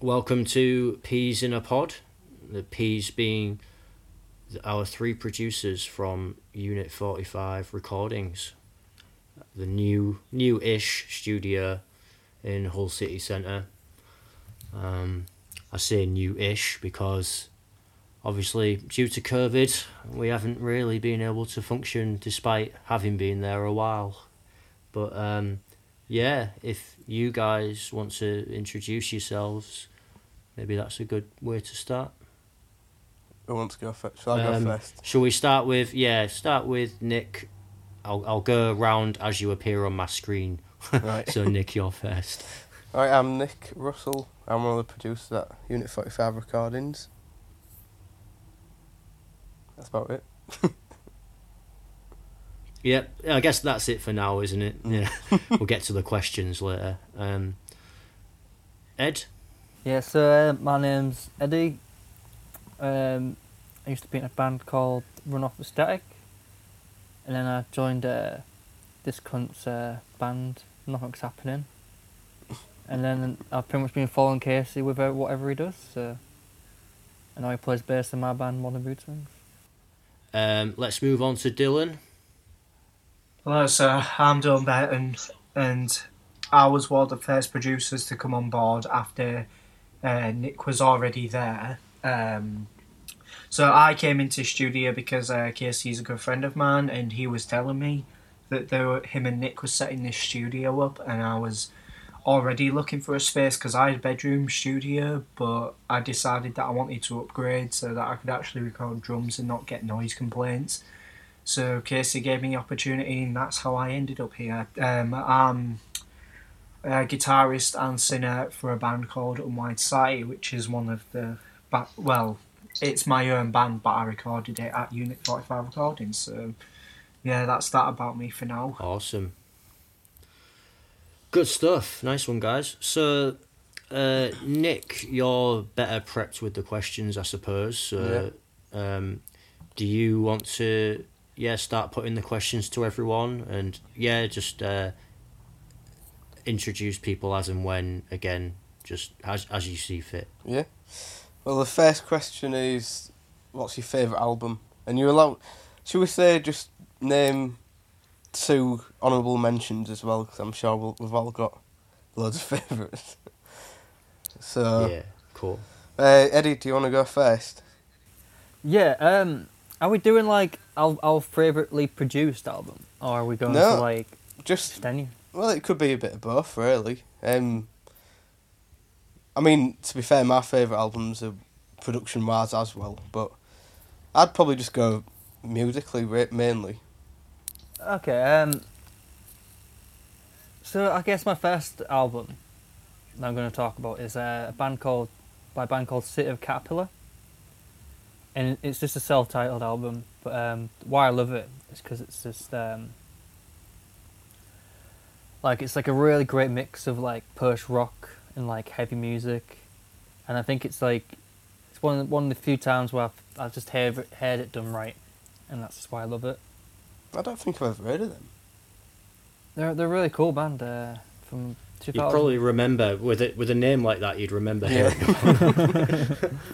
welcome to Peas in a Pod. The Peas being our three producers from Unit 45 Recordings, the new new-ish studio in Hull City Centre. Um, I say new-ish because obviously due to COVID, we haven't really been able to function despite having been there a while. But um, yeah, if you guys want to introduce yourselves, maybe that's a good way to start. Who wants to go first? Shall I Um, go first? Shall we start with yeah? Start with Nick. I'll I'll go around as you appear on my screen. Right. so Nick, you're first. Alright, I'm Nick Russell. I'm one of the producers at Unit 45 Recordings. That's about it. Yep, I guess that's it for now, isn't it? Mm. Yeah, we'll get to the questions later. Um, Ed, Yeah, so uh, my name's Eddie. Um, I used to be in a band called Run Off the Static, and then I joined uh, this cunt's uh, band. Nothing's happening, and then I've pretty much been following Casey with uh, whatever he does. So, and now he plays bass in my band, Modern Boot Swings. um, let's move on to Dylan. Hello, sir. I'm Dylan Burton, and I was one of the first producers to come on board after uh, Nick was already there. Um, so I came into studio because uh, Casey's a good friend of mine, and he was telling me that they were, him and Nick was setting this studio up, and I was already looking for a space because I had a bedroom studio, but I decided that I wanted to upgrade so that I could actually record drums and not get noise complaints. So Casey gave me the opportunity, and that's how I ended up here. Um, I'm a guitarist and singer for a band called Unwide Society, which is one of the ba- well, it's my own band, but I recorded it at Unit Forty Five Recordings. So yeah, that's that about me for now. Awesome. Good stuff. Nice one, guys. So, uh, Nick, you're better prepped with the questions, I suppose. So, um, do you want to, yeah, start putting the questions to everyone, and yeah, just uh, introduce people as and when again, just as as you see fit. Yeah. Well, the first question is, what's your favourite album? And you're allowed, should we say, just name two honourable mentions as well, because I'm sure we'll, we've all got loads of favourites. so, yeah, cool. uh, Eddie, do you want to go first? Yeah. Um, are we doing like our our favouritely produced album, or are we going No. for like Just any? Well, it could be a bit of both, really. Um, I mean, to be fair, my favourite albums are production wise as well, but I'd probably just go musically mainly. Okay. Um. So I guess my first album that I'm going to talk about is uh, a band called by a band called City of Caterpillar, and it's just a self-titled album. But um, why I love it is because it's just um, like it's like a really great mix of like post rock and like heavy music, and I think it's like it's one of, one of the few times where I've, I've just heard it, heard it done right, and that's just why I love it. I don't think I've ever heard of them. They're they're a really cool band uh, from You 2000. probably remember with it with a name like that, you'd remember Yeah. hearing.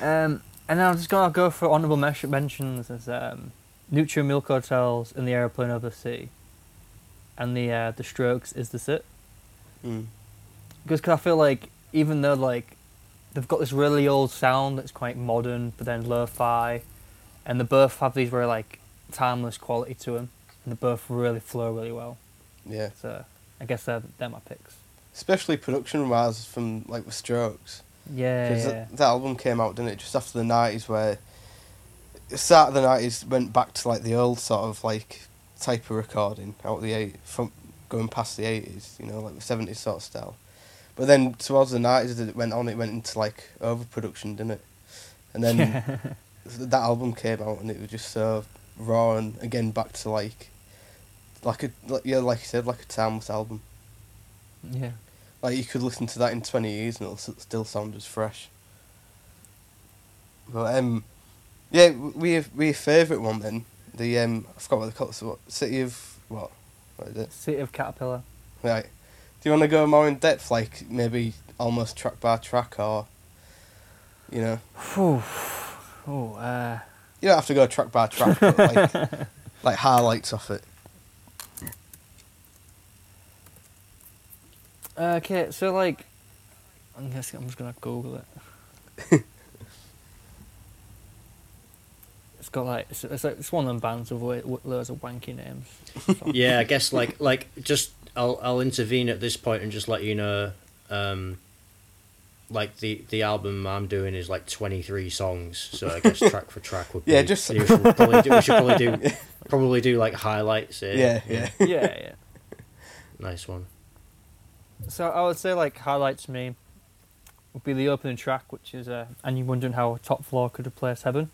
Um, and then I'm just gonna go for honourable mentions as um, Milk Hotels and the Aeroplane Over the Sea, and the uh, the Strokes Is This It Mm. because cause I feel like even though like they've got this really old sound that's quite modern, but then lo-fi, and the both have these very like timeless quality to them, and they both really flow really well. Yeah, So I guess they're they're my picks. especially production wise from like the Strokes. Yeah, Because yeah. that, that album came out, didn't it, just after the nineties, where the start of the nineties went back to like the old sort of like type of recording out of the eight from going past the eighties, you know, like the seventies sort of style. But then towards the nineties, it went on. It went into like overproduction, didn't it? And then that album came out, and it was just so raw and again back to like, like a like, yeah, like you said, like a timeless album. yeah. Like you could listen to that in twenty years and it'll still sound as fresh. But um, yeah, we have we have favourite one then. The um, I forgot what they call it. So what city of what? What is it? City of Caterpillar. Right. Do you want to go more in depth? Like maybe almost track by track, or you know, Oh, uh, you don't have to go track by track, but like like highlights off it. Okay, so like, I'm guessing I'm just gonna Google it. it's got like it's, it's like it's one of them bands with wa- wa- loads of wanky names. So- Yeah, I guess like like just I'll I'll intervene at this point and just let you know, um, like the the album I'm doing is like 23 songs, so I guess track for track would be Yeah, just- we should probably do, we should probably do probably do like highlights. Here. Yeah, yeah. yeah, yeah. nice one. So I would say like highlights me would be the opening track, which is uh, and you're wondering how Top Floor could replace Heaven,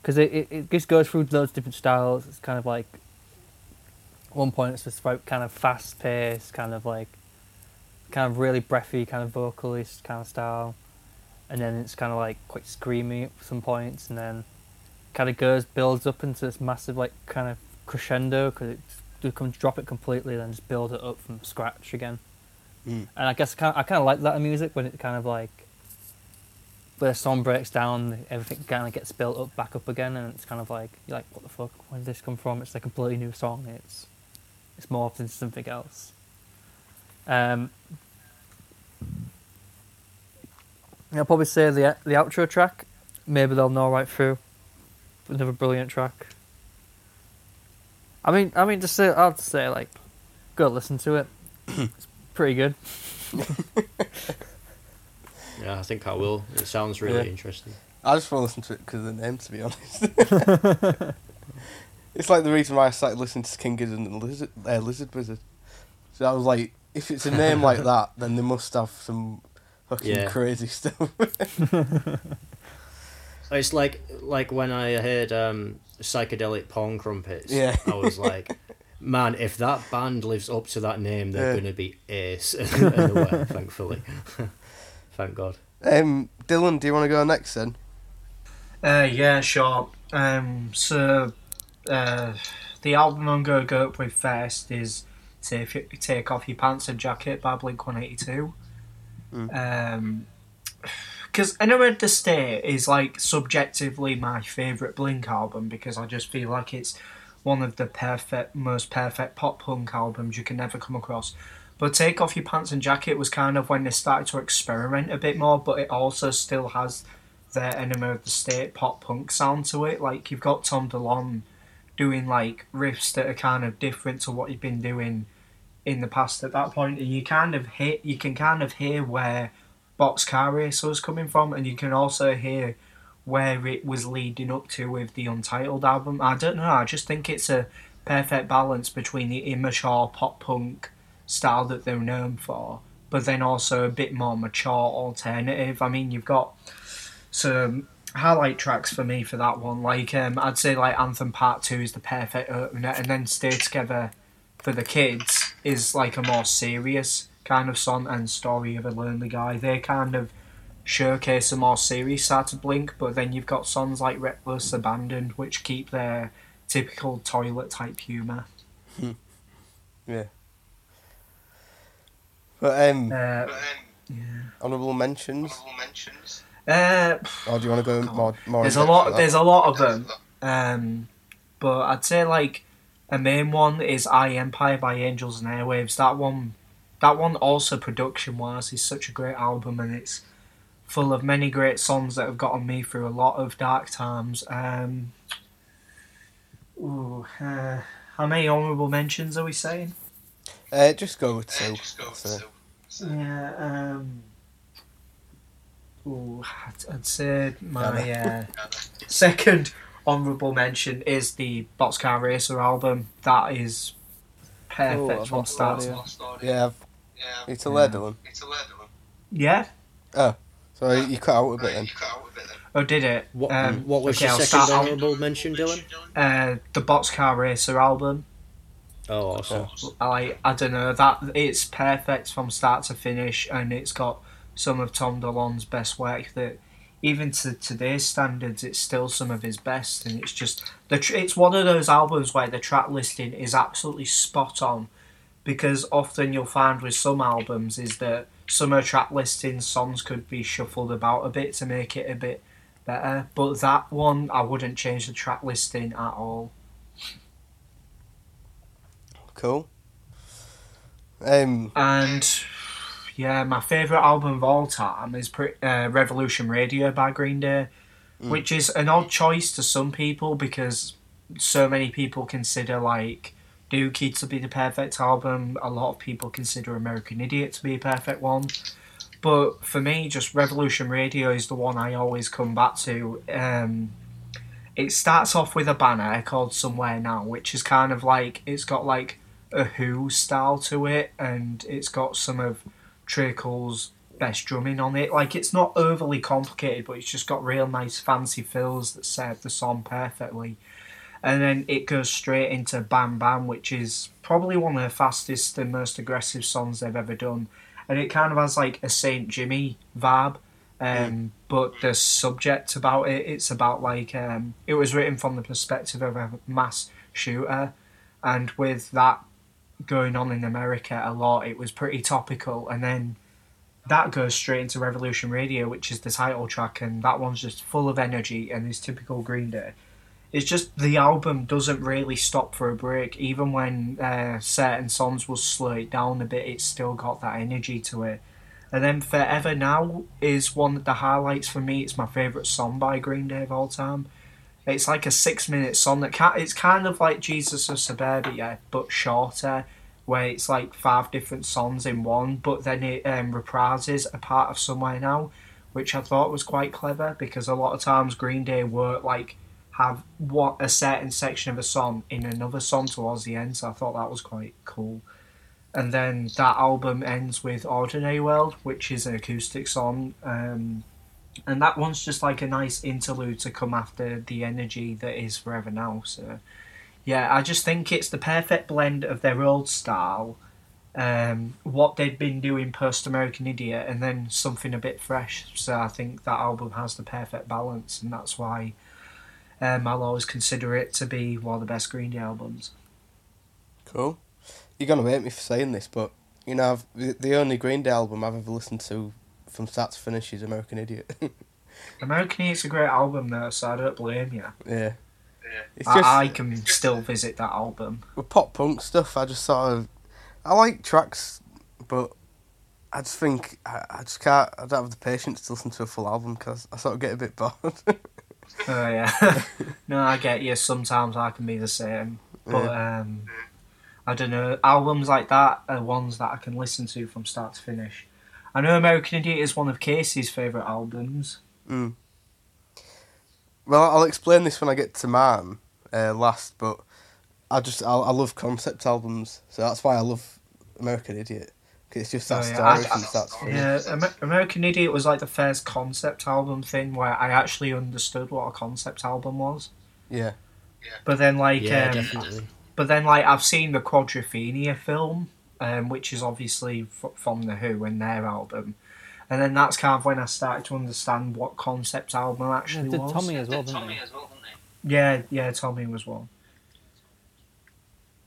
because it, it it just goes through loads of different styles. It's kind of like one point it's just about kind of fast paced, kind of like kind of really breathy, kind of vocalist kind of style, and then it's kind of like quite screamy at some points, and then kind of goes builds up into this massive like kind of crescendo because it comes drop it completely, then just build it up from scratch again. Mm. And I guess I kind, I kind of like that in music when it kind of like, when a song breaks down, everything kind of gets built up back up again, and it's kind of like you're like, what the fuck? Where did this come from? It's a completely new song. It's it's morphed into something else. Um, I'll probably say the the outro track. Maybe they'll know right through. Another brilliant track. I mean, I mean, just say I'll just say like, go listen to it. it's pretty good. Yeah, I think I will. It sounds really Yeah. interesting. I just want to listen to it because of the name, to be honest. it's like the reason why I started listening to King Gizzard and Lizard, uh, Lizard Wizard. So I was like, if it's a name like that, then they must have some fucking Yeah. crazy stuff. It's like like when I heard um, psychedelic porn crumpets. Yeah. I was like, man, if that band lives up to that name, they're Yeah. gonna be ace. in a way, thankfully, thank God. um, Dylan, do you want to go next then? Uh, yeah, sure. Um, so, uh, the album I'm going to go up with first is Take, Take Off Your Pants and Jacket by Blink 182. Um, because Enema of the State is like subjectively my favourite Blink album because I just feel like it's one of the perfect, most perfect pop punk albums you can ever come across. But Take Off Your Pants and Jacket was kind of when they started to experiment a bit more, but it also still has their Enema of the State pop punk sound to it. Like you've got Tom DeLonge doing like riffs that are kind of different to what he'd been doing in the past at that point, and you kind of hit you can kind of hear where Boxcar Racer was coming from, and you can also hear where it was leading up to with the Untitled album. I don't know. I just think it's a perfect balance between the immature pop punk style that they're known for, but then also a bit more mature alternative. I mean, you've got some highlight tracks for me for that one. Like um, I'd say like Anthem Part Two is the perfect opener, and then Stay Together for the kids is like a more serious kind of song and story of a lonely guy. They kind of showcase a more serious side to Blink, but then you've got songs like Reckless Abandoned, which keep their typical toilet type humour. Yeah. But um, Uh, honourable mentions, uh, or do you want to go more? more there's a lot. There's a lot of them. Um, but I'd say like a main one is I Empire by Angels and Airwaves. That one, that one also production wise is such a great album, and it's full of many great songs that have gotten me through a lot of dark times. Um, ooh, uh, how many honourable mentions are we saying? Uh, just go with two. So, Yeah. Um, ooh, I'd, I'd say my uh, second honourable mention is the Boxcar Racer album. That is perfect Oh, I've from not start to yeah, I've- it's a lead one. Yeah. So you cut out a bit then. Oh, did it? What Um, what was okay, your I'll second start- I'll- honourable mention, Dylan? Uh, the Boxcar Racer album. Oh, awesome. I I don't know that it's perfect from start to finish, and it's got some of Tom DeLonge's best work. That even to today's standards, it's still some of his best, and it's just the tr- it's one of those albums where the track listing is absolutely spot on, because often you'll find with some albums is that the track listing songs could be shuffled about a bit to make it a bit better. But that one, I wouldn't change the track listing at all. Cool. Um, And yeah, my favourite album of all time is pre- uh, Revolution Radio by Green Day, which is an odd choice to some people because so many people consider like Dookie to be the perfect album. A lot of people consider American Idiot to be a perfect one. But for me, just Revolution Radio is the one I always come back to. Um, it starts off with a banner called Somewhere Now, which is kind of like it's got like a Who style to it, and it's got some of Tré Cool's best drumming on it. Like it's not overly complicated, but it's just got real nice fancy fills that serve the song perfectly. And then it goes straight into Bang Bang, which is probably one of the fastest and most aggressive songs they've ever done. And it kind of has like a Saint Jimmy vibe. Um, But the subject about it, it's about like um, it was written from the perspective of a mass shooter, and with that going on in America a lot, it was pretty topical. And then that goes straight into Revolution Radio, which is the title track, and that one's just full of energy and is typical Green Day. It's just the album doesn't really stop for a break, even when uh, certain songs will slow it down a bit. It's still got that energy to it. And then Forever Now is one of the highlights for me. It's my favourite song by Green Day of all time. It's like a six minute song that can it's kind of like Jesus of Suburbia, but shorter, where it's like five different songs in one, but then it um, reprises a part of Somewhere Now, which I thought was quite clever because a lot of times Green Day work like have what a certain section of a song in another song towards the end, so I thought that was quite cool. And then that album ends with Ordinary World, which is an acoustic song. Um, and that one's just like a nice interlude to come after the energy that is Forever Now. So, yeah, I just think it's the perfect blend of their old style, um, what they'd been doing post American Idiot, and then something a bit fresh. So, I think that album has the perfect balance, and that's why um, I'll always consider it to be one of the best Green Day albums. cool. You're gonna hate me for saying this, but you know, I've, the, the only Green Day album I've ever listened to from start to finish is American Idiot. American Idiot's a great album, though, so I don't blame you. yeah. It's just I, I can still visit that album. with pop punk stuff. I just sort of I like tracks, but I just think I, I just can't. I don't have the patience to listen to a full album because I sort of get a bit bored. Oh yeah. no, I get you. Sometimes I can be the same, but um, I don't know. Albums like that are ones that I can listen to from start to finish. I know American Idiot is one of Casey's favourite albums. Mm. Well, I'll explain this when I get to mine uh, last, but I just I, I love concept albums, so that's why I love American Idiot. 'Cause it's just that Oh, yeah. story I- from start to finish. Yeah, Amer- American Idiot was like the first concept album thing where I actually understood what a concept album was. Yeah, yeah. But then, like, yeah, um, definitely. But then, like, I've seen the Quadrophenia film, um, which is obviously f- from The Who and their album. And then that's kind of when I started to understand what concept album Yeah, actually did was. Tommy as well, didn't he? Yeah, yeah, Tommy was one.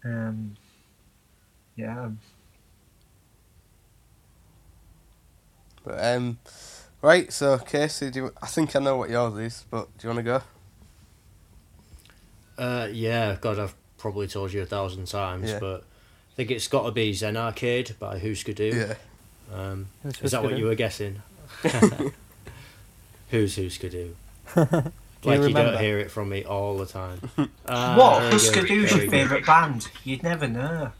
Um, yeah, but um, right. So Casey, do you, I think I know what yours is, but do you want to go? Uh, yeah, God, I've probably told you a thousand times, Yeah. but I think it's got to be Zen Arcade by Who's Doo. Yeah, Um, Who's is that what you were guessing? Who's Who's Doo? Do you like you remember? don't hear it from me all the time. Ah, what? there you Husker go, Du's there your favourite band? You'd never know.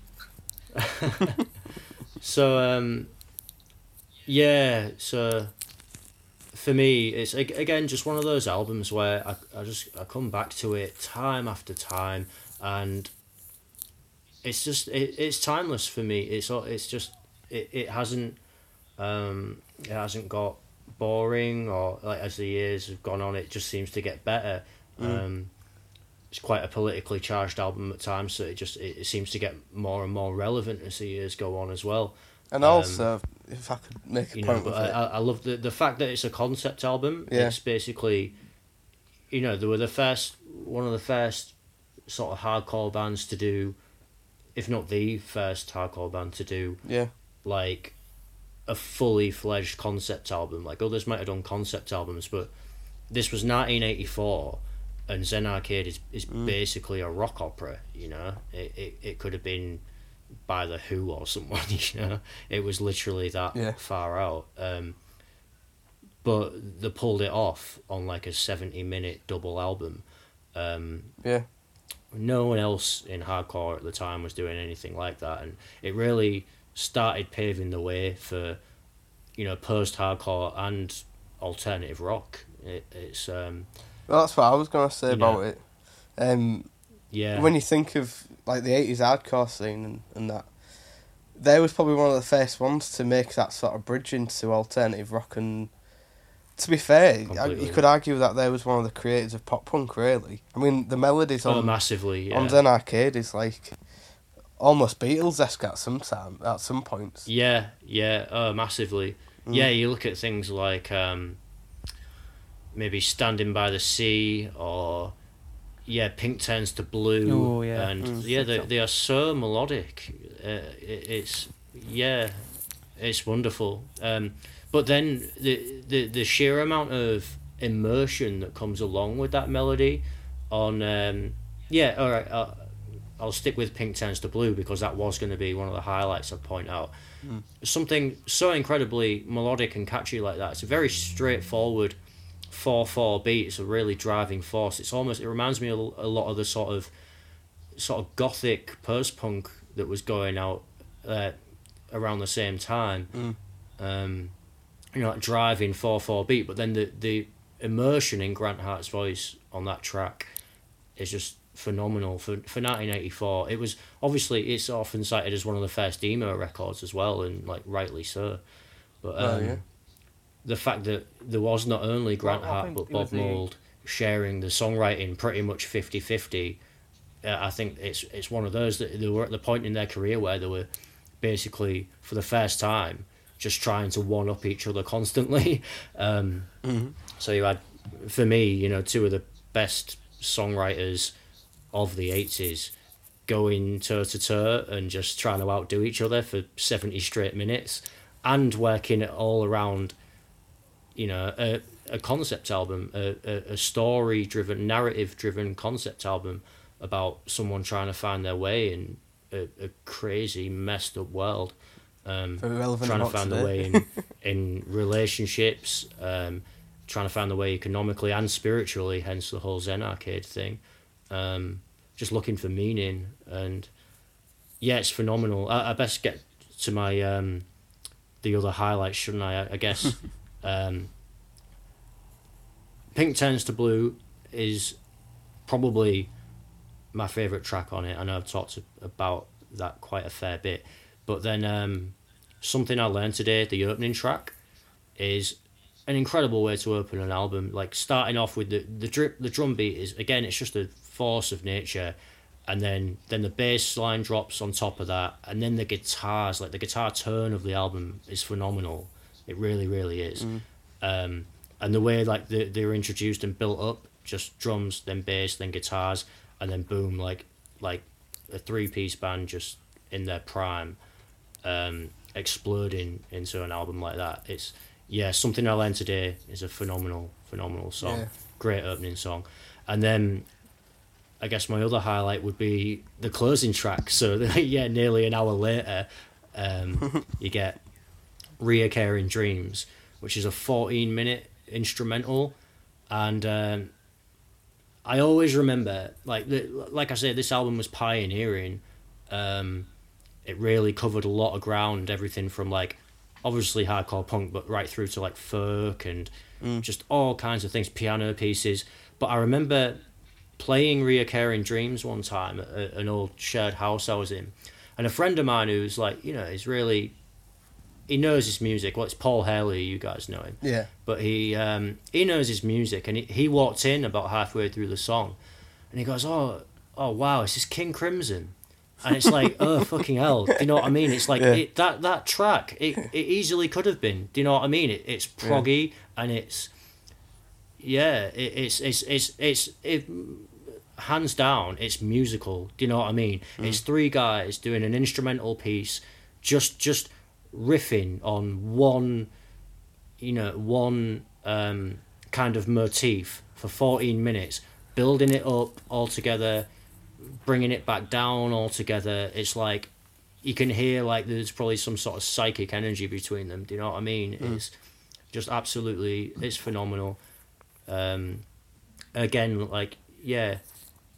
So um, yeah, so for me, it's again just one of those albums where I, I just I come back to it time after time, and it's just it, it's timeless for me. It's it's just it, it hasn't um it hasn't got boring or like as the years have gone on, it just seems to get better. Um, it's quite a politically charged album at times, so it just it, it seems to get more and more relevant as the years go on as well. and Um, also if I could make a You know, point but with I, it, I I love the the fact that it's a concept album. Yeah. It's basically, you know, they were the first one of the first sort of hardcore bands to do, if not the first hardcore band to do yeah, like a fully fledged concept album. Like others might have done concept albums, but this was 1984, and Zen Arcade is, is mm. basically a rock opera. You know, it, it it could have been by the Who or someone. You know, it was literally that Yeah. far out. Um, but they pulled it off on like a 70 minute double album. Um, Yeah. no one else in hardcore at the time was doing anything like that and it really started paving the way for you know post hardcore and alternative rock it, it's um Well, that's what I was gonna say about know. it. Um, yeah when you think of like the eighties hardcore scene and, and that, they was probably one of the first ones to make that sort of bridge into alternative rock. And to be fair, I- you could argue that they was one of the creators of pop punk. Really, I mean, the melodies on oh, on massively yeah on Zen Arcade is like almost Beatles esque at some time at some points. yeah yeah oh massively Mm. yeah you look at things like um maybe standing by the sea or yeah pink turns to blue Oh, yeah. and Mm. yeah they, they are so melodic uh, it, it's yeah it's wonderful um but then the, the the sheer amount of immersion that comes along with that melody on um yeah all right uh, I'll stick with Pink Turns to Blue because that was going to be one of the highlights I'd point out. Something so incredibly melodic and catchy like that. It's a very straightforward 4 4 beat. It's a really driving force. It's almost, it reminds me a, a lot of the sort of sort of gothic post punk that was going out uh, around the same time. Mm. Um, you know, like driving 4 4 beat, but then the, the immersion in Grant Hart's voice on that track is just phenomenal for for 1984 it was obviously it's often cited as one of the first emo records as well and like rightly so but um, Oh, yeah. The fact that there was not only Grant Well, Hart but it was Bob the- Mould sharing the songwriting pretty much 50-50 uh, I think it's it's one of those that they were at the point in their career where they were basically for the first time just trying to one up each other constantly. Um, Mm-hmm. so you had, for me, you know, two of the best songwriters of the 80s going toe to toe and just trying to outdo each other for 70 straight minutes and working it all around, you know, a, a concept album, a, a, a story driven, narrative driven concept album about someone trying to find their way in a, a crazy, messed up world. Um, trying to find today. the way in in relationships, um, trying to find the way economically and spiritually. Hence the whole Zen arcade thing. Um, just looking for meaning and yeah, it's phenomenal. I, I best get to my um, the other highlights, shouldn't I? I, I guess. um, Pink turns to blue is probably my favorite track on it. I know I've talked about that quite a fair bit, but then um, something I learned today, the opening track, is an incredible way to open an album. Like starting off with the the drip, the drum beat is again, it's just a force of nature, and then then the bass line drops on top of that, and then the guitars, like the guitar tone of the album, is phenomenal. It really, really is. Um, and the way like they they're introduced and built up, just drums, then bass, then guitars, and then boom, like like a three piece band just in their prime, um, exploding into an album like that. It's yeah, something I learned today is a phenomenal, phenomenal song. Yeah. Great opening song, and then I guess my other highlight would be the closing track. So yeah, nearly an hour later, um, you get reoccurring dreams, which is a fourteen minute instrumental, and um, I always remember like the, like I said, this album was pioneering. Um, it really covered a lot of ground, everything from like obviously hardcore punk, but right through to like folk and just all kinds of things, piano pieces. But I remember playing reoccurring dreams one time at an old shared house I was in, and a friend of mine who's like, you know, is really he knows his music. Well, it's Paul Haley, you guys know him Yeah. but he um, he knows his music, and he, he walked in about halfway through the song, and he goes, "Oh, oh wow, is this King Crimson?" And it's like, oh fucking hell, do you know what I mean? It's like Yeah. it, that that track, it, it easily could have been. Do you know what I mean? It, it's proggy and it's yeah, it, it's it's it's it's it, hands down, it's musical. Do you know what I mean? It's three guys doing an instrumental piece, just just riffing on one, you know, one um, kind of motif for 14 minutes, building it up all together, bringing it back down all together. It's like you can hear like there's probably some sort of psychic energy between them. Do you know what I mean? It's just absolutely it's phenomenal. Um, again, like yeah,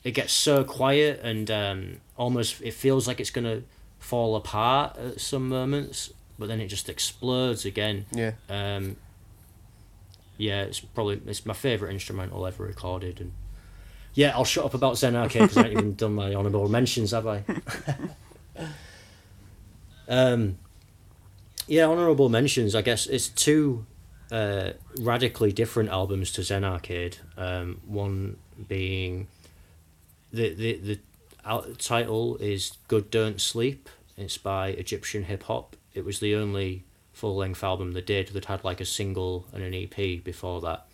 it gets so quiet and um, almost it feels like it's gonna fall apart at some moments, but then it just explodes again. Yeah. Um, yeah, it's probably it's my favorite instrumental ever recorded, and yeah, I'll shut up about Zen Arcade because I haven't even done my honourable mentions, have I? um, yeah, honourable mentions. I guess it's two uh, radically different albums to Zen Arcade. Um, one being the the the out- title is "Good Don't Sleep." It's by Egyptian hip hop. It was the only full length album they did that had like a single and an EP before that.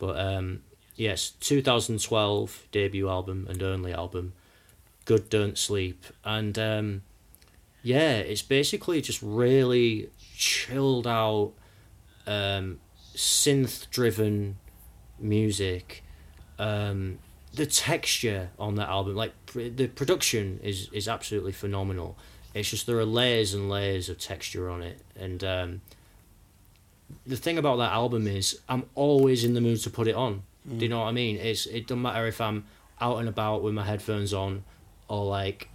But um, yes, 2012 debut album and only album, Good Don't Sleep. And um, yeah, it's basically just really chilled out, um, synth driven music. Um, the texture on that album, like pr- the production, is is absolutely phenomenal. It's just there are layers and layers of texture on it, and um, the thing about that album is I'm always in the mood to put it on. Do you know what I mean? It's it doesn't matter if I'm out and about with my headphones on, or like,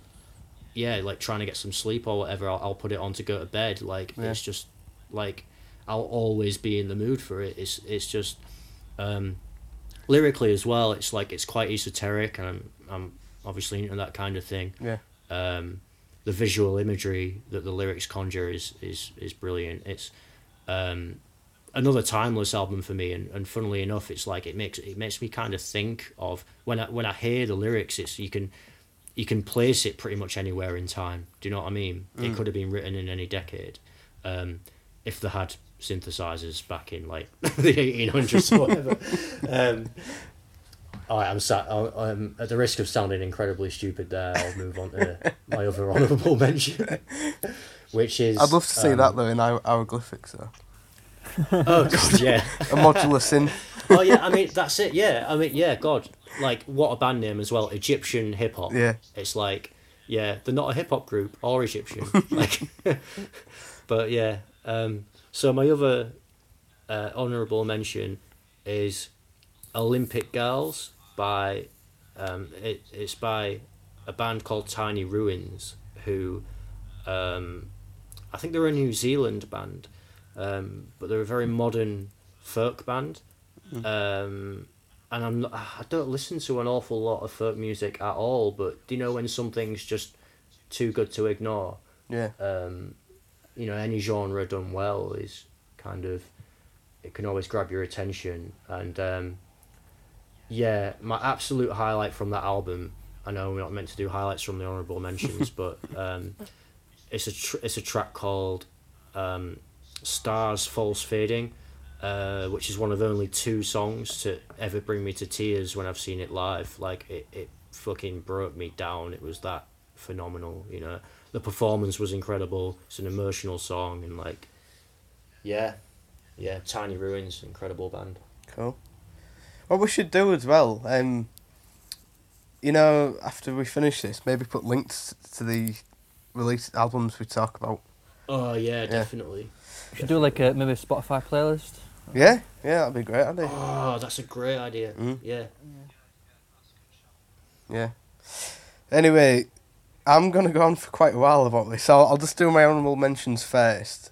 yeah, like trying to get some sleep or whatever. I'll, I'll put it on to go to bed. Like Yeah. it's just like I'll always be in the mood for it. It's it's just um, lyrically as well. It's like it's quite esoteric, and I'm I'm obviously into that kind of thing. Yeah. Um, the visual imagery that the lyrics conjure is is is brilliant. It's um, another timeless album for me, and, and funnily enough, it's like it makes it makes me kind of think of when I when I hear the lyrics. It's you can you can place it pretty much anywhere in time. Do you know what I mean? It could have been written in any decade, um, if they had synthesizers back in like the eighteen hundreds or whatever. um, all right, I'm sat. I'm at the risk of sounding incredibly stupid. There, I'll move on to my other honourable mention, which is. I'd love to see um, that though in hier- hieroglyphics though. Oh god, yeah. A modular synth. oh yeah, I mean that's it. Yeah, I mean yeah, God, like what a band name as well. Egyptian hip hop. Yeah. It's like yeah, they're not a hip hop group or Egyptian. like, but yeah. Um, so my other uh, honourable mention is Olympic Girls by um, it, it's by a band called Tiny Ruins who um, I think they're a New Zealand band um, but they're a very modern folk band um, and I'm not, I don't listen to an awful lot of folk music at all but do you know when something's just too good to ignore Yeah. um, you know, any genre done well is kind of it can always grab your attention. And um, yeah, my absolute highlight from that album. I know we're not meant to do highlights from the honorable mentions, but um, it's a tr- it's a track called um, "Stars False Fading," uh, which is one of only two songs to ever bring me to tears when I've seen it live. Like it, it fucking broke me down. It was that phenomenal, you know. The performance was incredible. It's an emotional song and like, yeah, yeah. Tiny Ruins, incredible band. Cool. What we should do as well, um, you know, after we finish this, maybe put links to the released albums we talk about. Oh yeah, definitely. We Should do like a maybe a Spotify playlist. Yeah, yeah, that'd be great, idea. Oh, that's a great idea. Mm. Yeah. Yeah. Anyway, I'm gonna go on for quite a while about this, so I'll just do my honourable mentions first,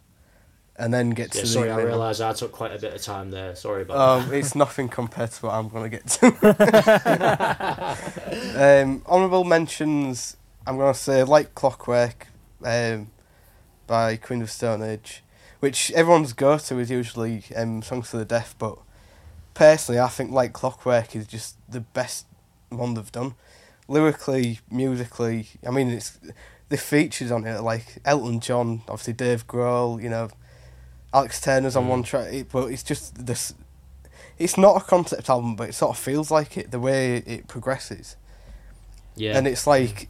and then get to Yeah, the. sorry, I realise I took quite a bit of time there. Sorry about Um, it's nothing compared to what I'm gonna get to. um, honourable mentions. I'm gonna say like Clockwork, um, by Queen of Stone Age, which everyone's go to is usually um, Songs to the Deaf, but personally, I think like Clockwork is just the best one they've done. Lyrically, musically, I mean, it's the features on it like Elton John, obviously Dave Grohl, you know, Alex Turner's on Mm. one track, it- but it's just this. It's not a concept album, but it sort of feels like it the way it progresses Yeah. and it's like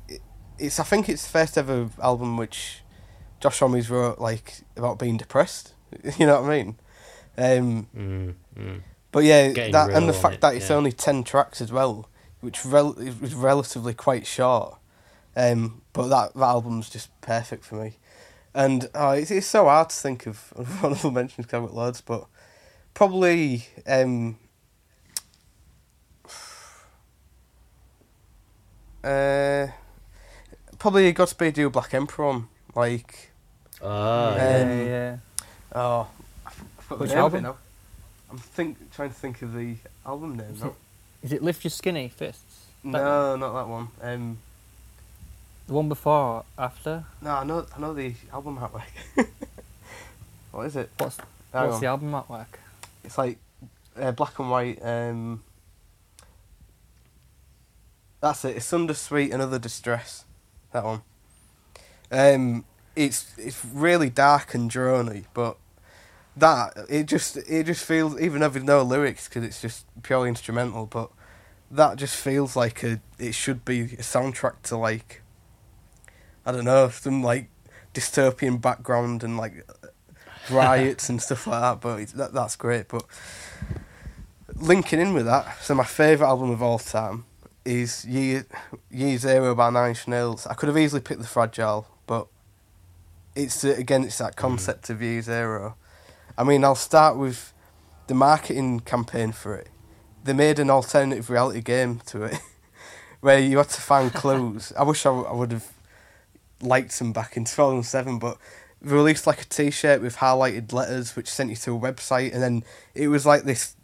it's I think it's the first ever album which Josh Homme wrote like about being depressed. You know what I mean? Um, Mm, mm. but yeah, Getting that and the fact it, that it's yeah. only ten tracks as well, which rel- was relatively quite short. Um, but that that album's just perfect for me, and uh, it's it's so hard to think of honorable mentions because I've got loads, but probably um, uh, probably Godspeed You Black Emperor on like Ah, Um, yeah. yeah, yeah. oh I f- I forgot the Which name album? now. I'm think trying to think of the album name. Is now. it, is it Lift Your Skinny Fists? That- No, not that one. Um, The one before or after? no, I know, I know the album artwork. what is it? What's, Hang what's on. the album artwork? It's like uh, black and white. Um, that's it. It's Asunder, Sweet and Other Distress. That one. Um, it's it's really dark and drony, but that it just it just feels even though there's no lyrics because it's just purely instrumental, but that just feels like a it should be a soundtrack to like I don't know some like dystopian background and like riots and stuff like that. But that that's great. But linking in with that, so my favourite album of all time is Year Year Zero by Nine Inch Nails. I could have easily picked The Fragile, but it's uh, again it's that concept of Year Zero. I mean, I'll start with the marketing campaign for it. They made an alternative reality game to it, where you had to find clues. I wish I, w- I would have liked them back in 2007, but they released like a T-shirt with highlighted letters, which sent you to a website, and then it was like this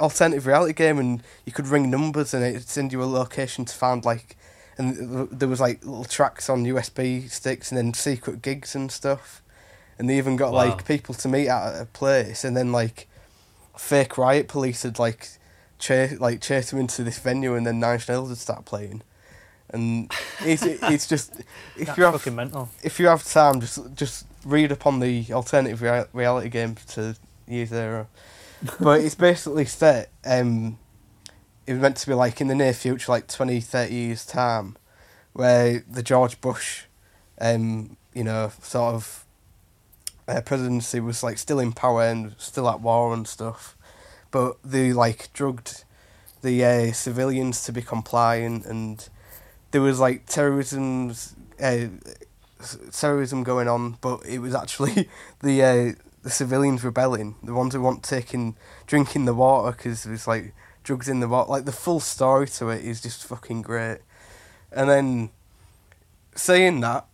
alternative reality game, and you could ring numbers, and it'd send you a location to find like, and there was like little tracks on USB sticks, and then secret gigs and stuff, and they even got Wow. like people to meet at a place, and then like fake riot police had like chase like chase them into this venue, and then Nine Nails would start playing. And it's it's just if That's you have fucking mental. if you have time, just just read up on the alternative rea- reality game to Year Zero. but it's basically set. Um, it was meant to be like in the near future, like 20, 30 years time, where the George Bush, um, you know, sort of uh, presidency was like still in power and still at war and stuff, but they like drugged the uh, civilians to be compliant and there was like terrorism's uh, terrorism going on, but it was actually the uh, the civilians rebelling, the ones who weren't taking drinking the water because there's like drugs in the water. Like the full story to it is just fucking great. And then saying that,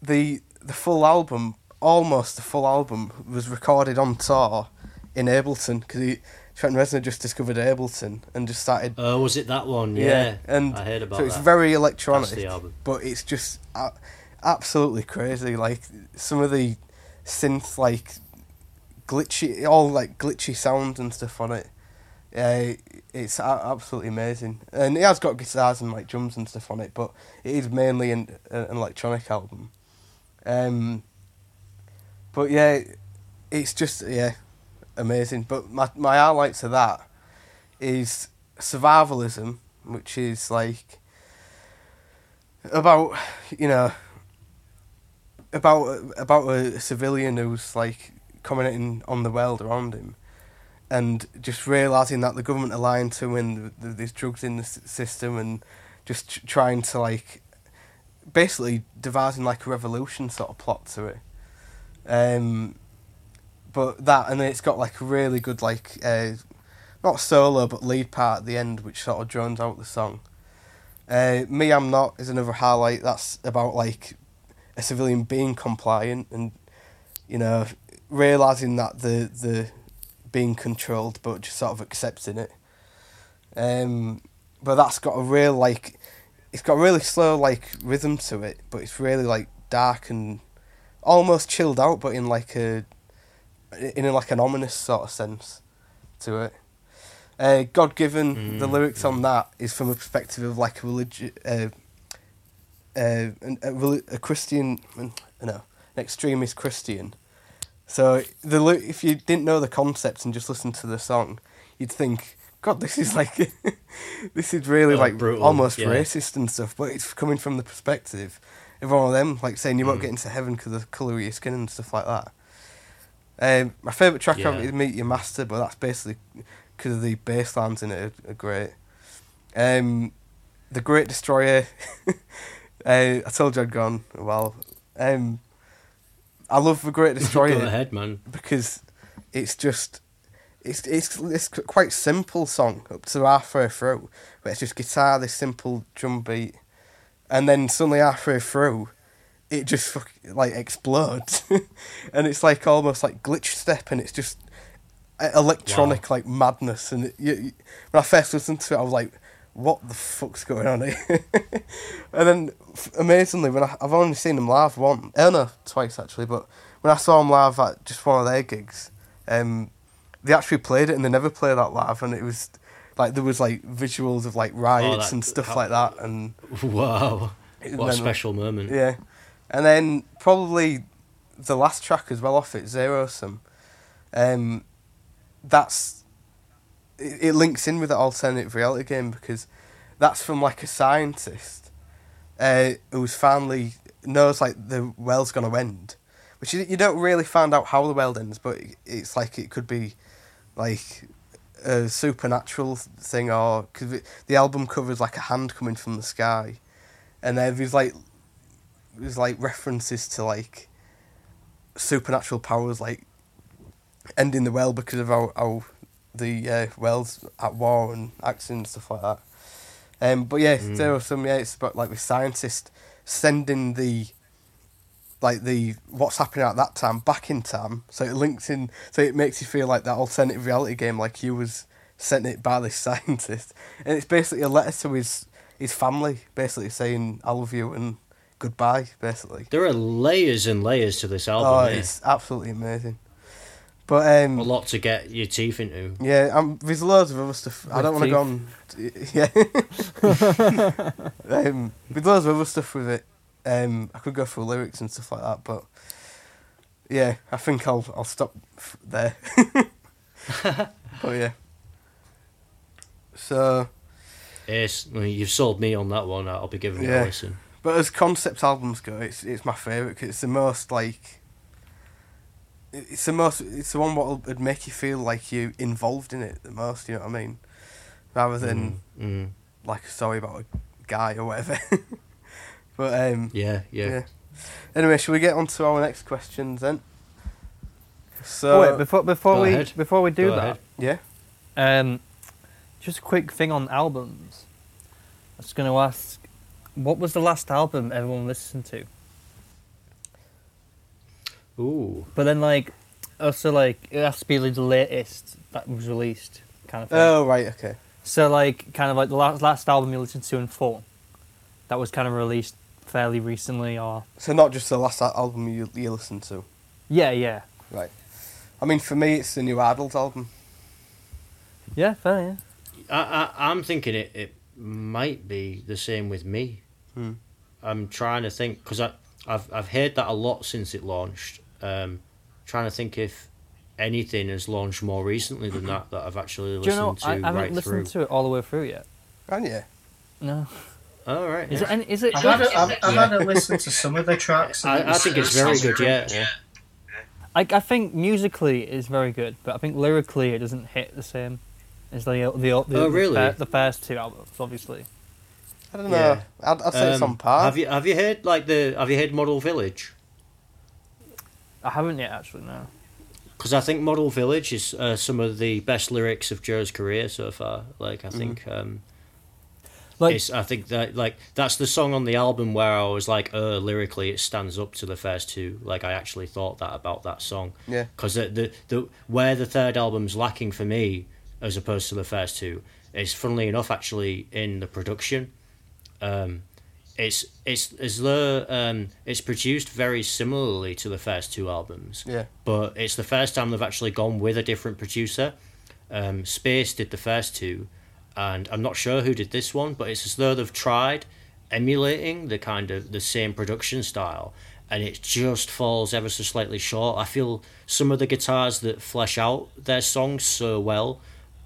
the the full album, almost the full album, was recorded on tour in Ableton because Trent Reznor just discovered Ableton and just started. Oh, was it that one? Yeah, Yeah, and I heard about so it's that. very electronic but it's just a- absolutely crazy. Like some of the synth, like glitchy, all like glitchy sounds and stuff on it. Yeah, it's a- absolutely amazing, and it has got guitars and like drums and stuff on it, but it is mainly an, an electronic album. Um, but yeah, it's just yeah, amazing. But my my highlights of that is survivalism, which is like about you know about about a civilian who's like commenting on the world around him and just realizing that the government are lying to him and th- th- there's drugs in the system and just trying to like basically devising like a revolution sort of plot to it um but that and then it's got like a really good like uh not solo but lead part at the end which sort of drones out the song uh, Me I'm Not is another highlight. That's about like a civilian being compliant and you know realizing that the the being controlled, but just sort of accepting it. Um, but that's got a real like, it's got a really slow like rhythm to it, but it's really like dark and almost chilled out, but in like a in like an ominous sort of sense to it. Uh, God given, the Mm, lyrics mm. on that is from a perspective of like a religious, uh, uh, a, a Christian, no, an extremist Christian. So the if you didn't know the concept and just listen to the song, you'd think, God, this is like, this is really Oh, like brutal, almost yeah. racist and stuff. But it's coming from the perspective of one of them, like saying you won't Mm. get into heaven because of the colour of your skin and stuff like that. Um, my favourite track of Yeah. it is Meet Your Master, but that's basically because of the bass lines in it are, are great. Um, the Great Destroyer, uh, I told you I'd gone a while. Um, I love the Great Destroyer Go ahead, man. because it's just it's it's it's quite simple song up to halfway through, but it's just guitar, this simple drum beat, and then suddenly halfway through, it just fuck, like explodes, and it's like almost like glitch step, and it's just electronic like madness. And it, you, you, when I first listened to it, I was like, "What the fuck's going on here?" and then f- amazingly, when I, I've only seen them live once, oh no, twice actually, but when I saw them live at just one of their gigs, um, they actually played it and they never play that live, and it was like there was like visuals of like riots that- and stuff how- like that, and Wow. it was What a special moment. Yeah, and then probably the last track as well off it, Zero Sum. Um, that's it, it links in with the alternative reality game because that's from like a scientist uh, who's finally knows like the world's gonna end, which you, you don't really find out how the world ends, but it- it's like it could be like a supernatural thing or because the album covers like a hand coming from the sky, and then there's like there's like references to like supernatural powers like ending the world because of how, how the uh, world's at war and accidents and stuff like that. Um, but yeah, Mm. there were some yeah, it's about like the scientist sending the like the what's happening at that time back in time, so it links in, so it makes you feel like that alternative reality game, like you was sent it by this scientist, and it's basically a letter to his his family, basically saying I love you and goodbye, basically. There are layers and layers to this album. oh, it's absolutely amazing. But um, a lot to get your teeth into. Yeah, um, there's loads of other stuff. I don't want to go on. Yeah. um, there's loads of other stuff with it. Um, I could go through lyrics and stuff like that, but yeah, I think I'll I'll stop f- there. but yeah. So, Yes, you've sold me on that one. I'll be giving it Yeah. a listen. But as concept albums go, it's it's my favorite 'cause it's the most like. It's the most. It's the one what would make you feel like you involved in it the most. You know what I mean? Rather than. Mm, mm. like a story about a guy or whatever. but um, Yeah, yeah. yeah. Anyway, shall we get on to our next questions then? So oh wait, before before we ahead. before we do Go that, ahead. yeah, um, just a quick thing on albums. I was going to ask, what was the last album everyone listened to? Ooh. But then like, also like it has to be the latest that was released, kind of thing. oh right, okay, So like, kind of like the last last album you listened to in full, that was kind of released fairly recently, or so not just the last album you you listened to, yeah, yeah, right? I mean, for me, it's the new Idles album. yeah, fair, yeah. I, I, I'm thinking it, it might be the same with me. Hmm. I'm trying to think because I've I've heard that a lot since it launched. Um, trying to think if anything has launched more recently than that that I've actually Do you know? listened I, I to haven't right through. listened to it all the way through yet. And yeah, No, All right. is yeah. it? Any, is it? I've had, a, I've, I've Yeah. had a listen to some of the tracks. I, I think it's very good. Yeah. yeah. I, I think musically it's very good, but I think lyrically it doesn't hit the same as the the the, the, Oh, really? the, the first two albums, obviously. I don't know. Yeah. I'd, I'd say it's Um, on par. Have you have you heard like the have you heard Model Village? I haven't yet actually. No. Because I think Model Village is uh, some of the best lyrics of Joe's career so far. Like I think um, Like it's I think that like that's the song on the album where I was like, uh, lyrically it stands up to the first two. Like I actually thought that about that song. Yeah. Because the, the the where the third album's lacking for me, as opposed to the first two, is funnily enough actually in the production. Um, it's it's as though um, it's produced very similarly to the first two albums Yeah, but it's the first time they've actually gone with a different producer. Um, Space did the first two, and I'm not sure who did this one, but it's as though they've tried emulating the kind of the same production style, and it just falls ever so slightly short. I feel some of the guitars that flesh out their songs so well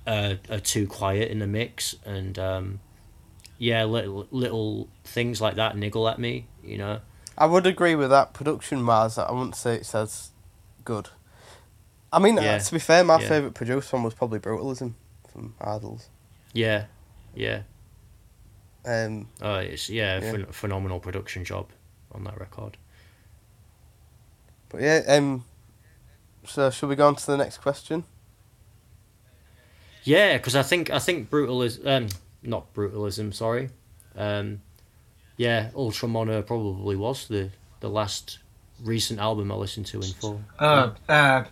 uh, are too quiet in the mix, and um, yeah, little little things like that niggle at me, you know. I would agree with that. Production wise, I wouldn't say it says good. I mean, uh, Yeah. to be fair, my Yeah. favourite produced one was probably Brutalism from Idles. Yeah, yeah. Um, Oh, it's yeah, Yeah. Phen- phenomenal production job on that record. but yeah, um, so should we go on to the next question? Yeah, because I think I think brutalism, um, not brutalism, sorry. Um, yeah, Ultra Mono probably was the the last recent album I listened to in full. Uh, uh,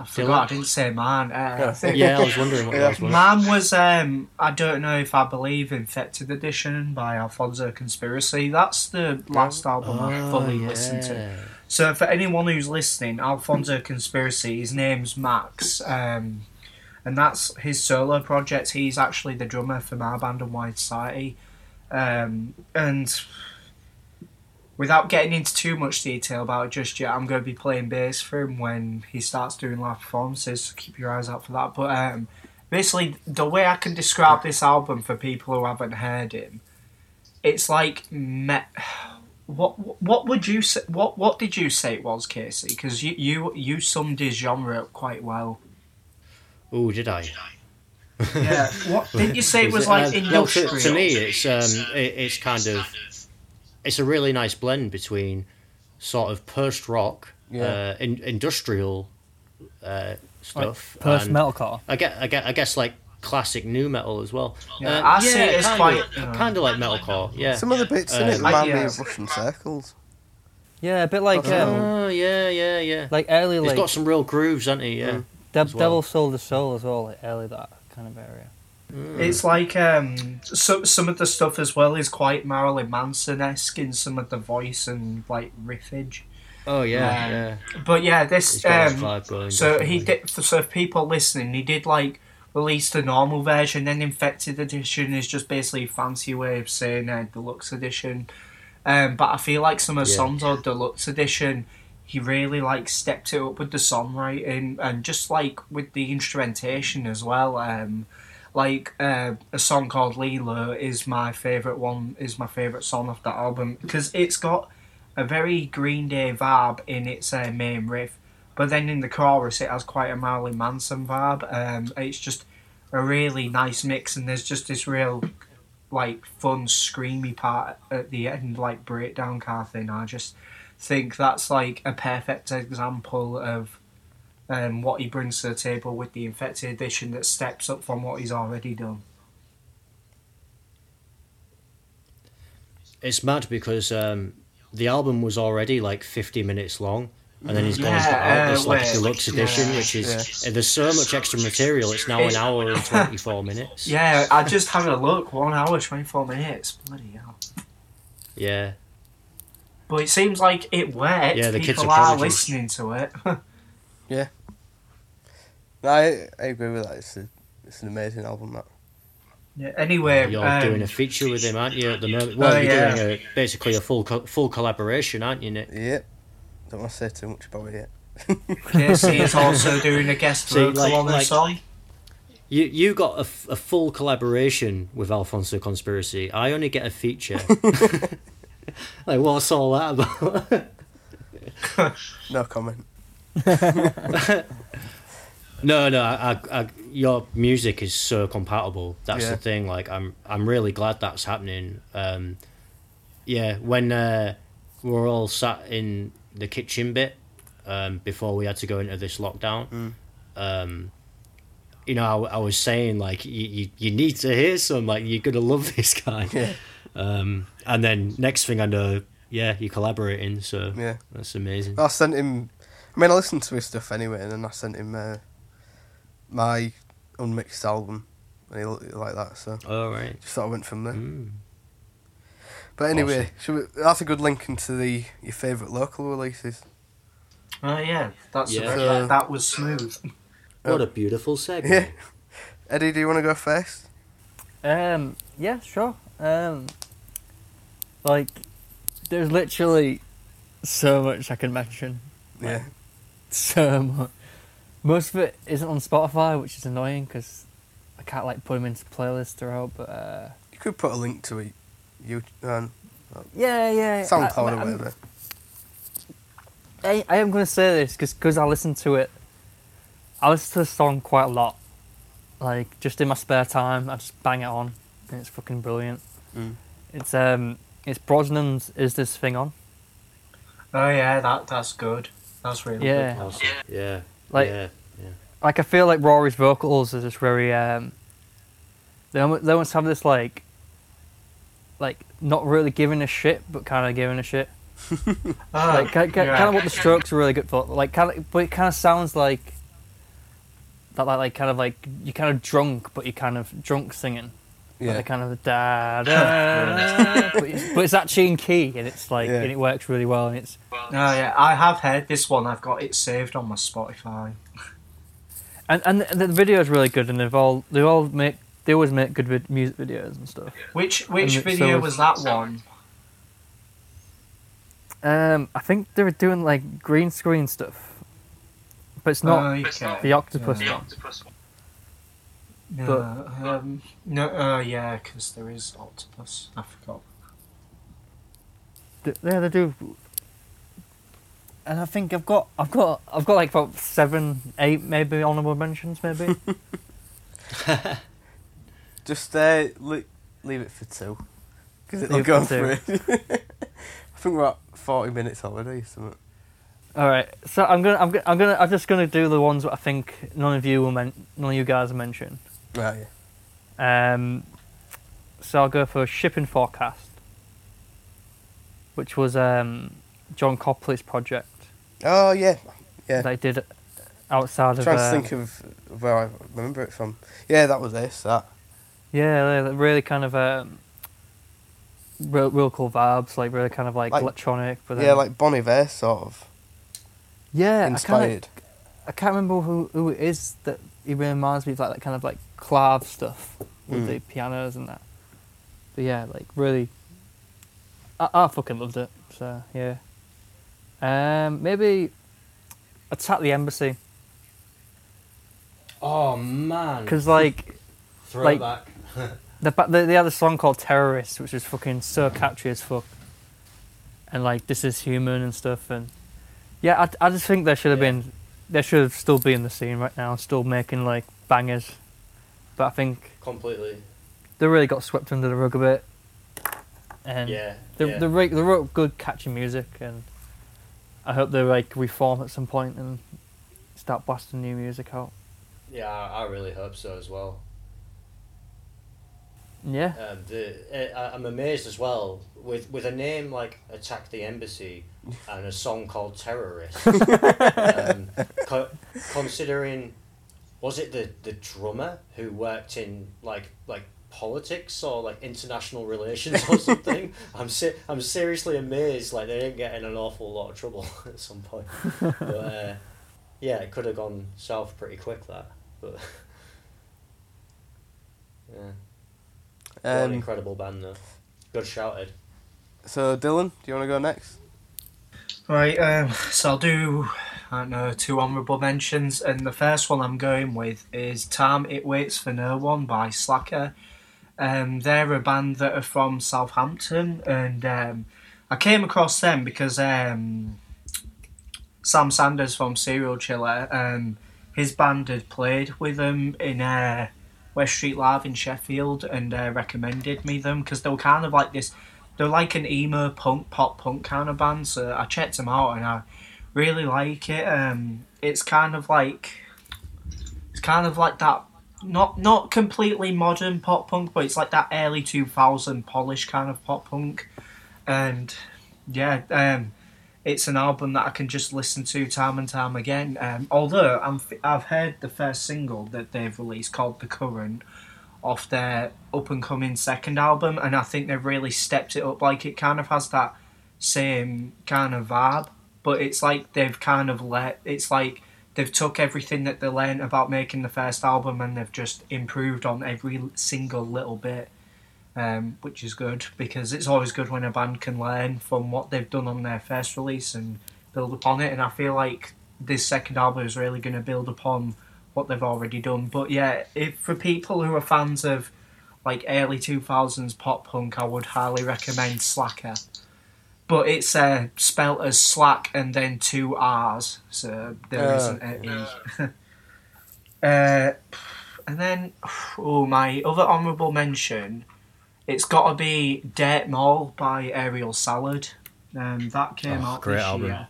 I forgot I didn't say mine. Uh, I yeah, I was wondering what Yeah. was. Mine was um I don't know if I believe Infected Edition by Alfonso Conspiracy. That's the last album I Oh, fully listened to. So for anyone who's listening, Alfonso Conspiracy, his name's Max, um, and that's his solo project. He's actually the drummer for my band and Wide Society, um, and without getting into too much detail about it just yet, I'm going to be playing bass for him when he starts doing live performances. So keep your eyes out for that. But um, basically, the way I can describe this album for people who haven't heard him, it's like me- what what would you say? What what did you say it was, Casey? Because you you you summed his genre up quite well. Oh, did I? Yeah. What didn't you say? It was it- like uh, no, industrial. to, to me, it's um, it, it's kind of it's a really nice blend between sort of post rock, Yeah. uh, in, industrial uh, stuff, Post and metalcore. I get, I get, I guess like classic nu metal as well. Yeah, Uh, I see it as kind quite, of, uh, kind of like metalcore. Yeah. Some of the bits in it remind me of Russian Circles. Yeah, a bit like Oh. um, Oh yeah, yeah, yeah. like early He's like got some real grooves, hasn't he? Yeah. Mm. Dev- well. Devil Sold His Soul as well, like early that kind of area. Mm. It's like um, so, some of the stuff as well is quite Marilyn Manson esque in some of the voice and like riffage. Oh yeah, Um, yeah. But yeah, this um, vibe going. So he did. So if people listening, he did like release the normal version, then infected edition is just basically a fancy way of saying uh, deluxe edition. Um, but I feel like some of the Yeah. songs on deluxe edition, he really like stepped it up with the songwriting and just like with the instrumentation as well. Um, like uh, a song called Lilo is my favorite one. Is my favorite song off that album because it's got a very Green Day vibe in its uh, main riff, but then in the chorus it has quite a Marilyn Manson vibe. Um, it's just a really nice mix, and there's just this real like fun screamy part at the end, like breakdown kind of thing. I just think that's like a perfect example of um, what he brings to the table with the infected edition that steps up from what he's already done. It's mad because um, the album was already like 50 minutes long, and then he's gone and Yeah, out this uh, like wait, deluxe edition, yeah, which is yeah. uh, there's so much extra material. It's now an hour and 24 minutes. Yeah, I just had a look. One hour twenty four minutes. Bloody hell. yeah. But it seems like it worked. Yeah, the kids People are are prodigies. listening to it. No, I, I agree with that. It's, a, it's an amazing album, that. yeah, anyway, You're um, doing a feature with him, aren't you? At the moment, well, Oh, you're yeah. doing a basically a full co- full collaboration, aren't you, Nick? Yep. Don't want to say too much about it yet. Casey is also doing a guest See, vocal like- on the like- song. You you got a, f- a full collaboration with Alfonso Conspiracy. I only get a feature. like, what's all that about? No comment. No, no, I, I, your music is so compatible. That's Yeah. the thing. Like, I'm, I'm really glad that's happening. Um, yeah, when uh, we're all sat in the kitchen bit um, before we had to go into this lockdown, Mm. um, you know, I, I was saying like, you, you, you need to hear some. Like, you're gonna love this guy. Yeah. Um, and then next thing I know, yeah, you're collaborating. So Yeah. that's amazing. I sent him. I mean, I listened to his stuff anyway, and then I sent him uh, my unmixed album, and he li- liked that, so All right. just sort of went from there. Mm. But anyway, Awesome. we, that's a good link into the your favourite local releases. Oh yeah, that's Yeah. a very- So- that was smooth. What a beautiful segment. Yeah. Eddie, do you want to go first? Um, yeah, sure. Um, like, there's literally so much I can mention. Yeah. So much. Most of it isn't on Spotify, which is annoying because I can't like put them into playlists throughout. But uh, You could put a link to it. You, um, Yeah, yeah. SoundCloud I, or whatever. I, I am going to say this because I listen to it. I listen to the song quite a lot. Like, just in my spare time, I just bang it on. And it's fucking brilliant. Mm. It's um, it's Brosnan's Is This Thing On? Oh yeah, that that's good. That's really Yeah. good. Awesome. Yeah. Like, yeah. like I feel like Rory's vocals are just very um they almost, they almost have this like like not really giving a shit but kind of giving a shit Ah, like kind, yeah. of what the strokes are really good for like kind of but it kind of sounds like that like, like kind of like you're kind of drunk but you're kind of drunk singing like Yeah. the kind of da da but, it's, but it's actually in key and it's like Yeah. and it works really well and it's Oh yeah, I have heard this one. I've got it saved on my Spotify. and and the, the video is really good and they've all they all make they always make good vid- music videos and stuff Which which And it- video so was it's- that one? Um, I think they were doing like green screen stuff, but it's not Oh, okay. the octopus Yeah. one. No, um, no, uh, yeah, because there is octopus. I forgot. Th- Yeah, they do. And I think I've got, I've got, I've got like about seven, eight, maybe honorable mentions, maybe. Just uh, li- leave it for two. Because it'll go for through. I think we're at 40 minutes already. So. All right, so I'm gonna, I'm gonna, I'm gonna, I'm just gonna do the ones that I think none of you will men- none of you guys will mention. Right, yeah. Um, so I'll go for shipping forecast, which was um, John Copley's project. Oh, yeah. Yeah. They did outside I'm of. trying uh, to think of where I remember it from. Yeah, that was this. That. Yeah, really kind of um, real, real cool vibes, like really kind of like, Like- electronic. But Yeah, like Bon Iver, sort of. yeah, I inspired. of I can't remember who who it is that he reminds me of like that kind of like clav stuff with Mm. the pianos and that. But yeah, like really, I, I fucking loved it. So yeah, um, maybe attack the embassy Oh man. because like throwback. The, ba- they, they had a song called Terrorist, which was fucking so catchy as fuck. And like, this is human and stuff. And yeah, I, I just think they should have Yeah. been, they should have still be in the scene right now, still making like bangers. But I think Completely. they really got swept under the rug a bit. And Yeah. they, yeah. they, wrote, they wrote good, catchy music. And I hope they like reform at some point and start blasting new music out. Yeah, I I really hope so as well. Yeah. Um, the, uh, I'm amazed as well with with a name like Attack the Embassy and a song called Terrorist. um, co- considering, was it the the drummer who worked in like like politics or like international relations or something? I'm se- I'm seriously amazed. Like they didn't get in an awful lot of trouble at some point. But uh, yeah, it could have gone south pretty quick. That, but yeah. What an Um, incredible band, though. Good shouted. so, Dylan, do you want to go next? Right, um, so I'll do, I don't know, two honourable mentions, and the first one I'm going with is Time It Waits for No One by Slacker. Um, they're a band that are from Southampton, and um, I came across them because um, Sam Sanders from Serial Chiller, um, his band had played with them in uh, West Street Live in Sheffield and uh, recommended me them because they were kind of like this they're like an emo punk pop punk kind of band so i checked them out and i really like it um it's kind of like it's kind of like that not not completely modern pop punk but it's like that early 2000 Polish kind of pop punk and yeah um it's an album that I can just listen to time and time again. Um, although I'm, I've heard the first single that they've released called "The Current" off their up and coming second album, and I think they've really stepped it up. Like it kind of has that same kind of vibe, but it's like they've kind of let. It's like they've took everything that they learned about making the first album and they've just improved on every single little bit. Um, which is good because it's always good when a band can learn from what they've done on their first release and build upon it. And I feel like this second album is really going to build upon what they've already done. But yeah, if for people who are fans of like early two thousands pop punk, I would highly recommend Slacker. But it's uh, spelt as slack and then two R's, so there Oh. not an E. uh, and then, oh, my other honourable mention, it's got to be Dirt Mall by Aerial Salad. Um, that came Oh, out great this album. year.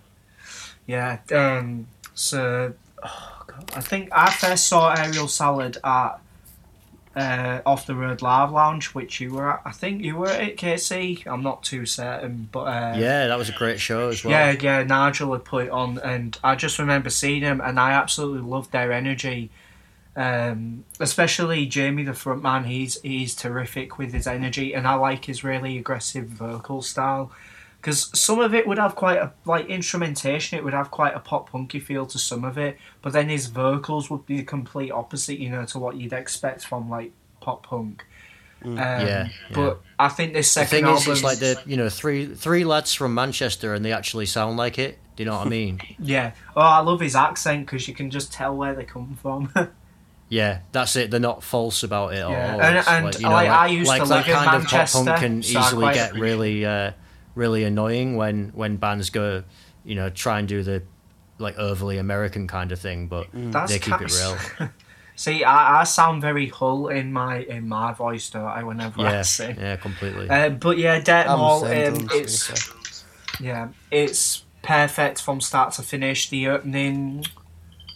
Yeah. Um, so, oh God, I think I first saw Aerial Salad at uh, Off the Road Live Lounge, which you were at. I think you were at KC. I'm not too certain, but uh, Yeah, that was a great show as well. yeah, yeah. Nigel had put it on, and I just remember seeing him, and I absolutely loved their energy. Um, especially Jamie, the front man, he's he's terrific with his energy, and I like his really aggressive vocal style. Because some of it would have quite a like instrumentation, it would have quite a pop punky feel to some of it, but then his vocals would be the complete opposite, you know, to what you'd expect from like pop punk. Um, Yeah, But I think this second The second thing album, is, it's like the you know three three lads from Manchester, and they actually sound like it. Do you know what I mean? Yeah. Oh, I love his accent because you can just tell where they come from. Yeah, that's it. They're not false about it at Yeah, all. and- and, like, you know, like, like, I used like to that live in kind of pop Manchester, punk can so easily quite get really, uh, really annoying when when bands go, you know, try and do the like overly American kind of thing, but That's they keep it real. See, I, I sound very Hull in my in my voice, don't I? Whenever I Yeah, sing. yeah, completely. Uh, but yeah, Dirt I'm Mall, um, don't you, it's so. yeah, it's perfect from start to finish. The opening,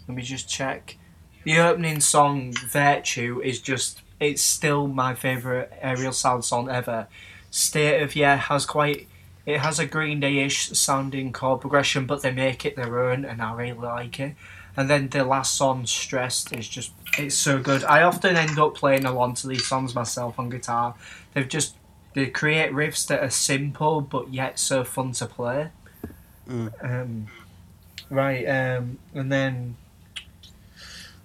let me just check. The opening song, Virtue, is just it's still my favorite Aerial Salad song ever. State of Yeah has quite it has a Green Day-ish sounding chord progression, but they make it their own, and I really like it. And then the last song, Stressed, is just it's so good. I often end up playing along to these songs myself on guitar. They've just they create riffs that are simple but yet so fun to play. Um, right, um, and then.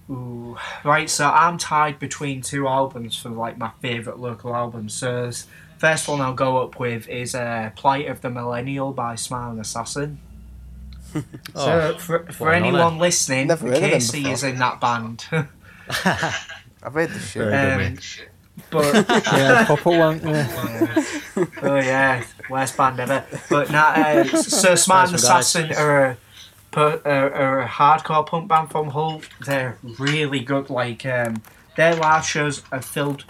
Ooh, right, so I'm tied between two albums for like my favourite local albums. So, first one I'll go up with is uh, "Plight of the Millennial" by Smiling Assassin. so, Oh, for, for an honour. anyone listening, Never heard of them Casey is in that band. I've heard the shit. Very um, but yeah, proper one. Yeah. oh yeah, worst band ever. But nah, uh, so Smart Nice one, guys. Assassin are a, are, are a hardcore punk band from Hull. They're really good. Like um, their live shows are filled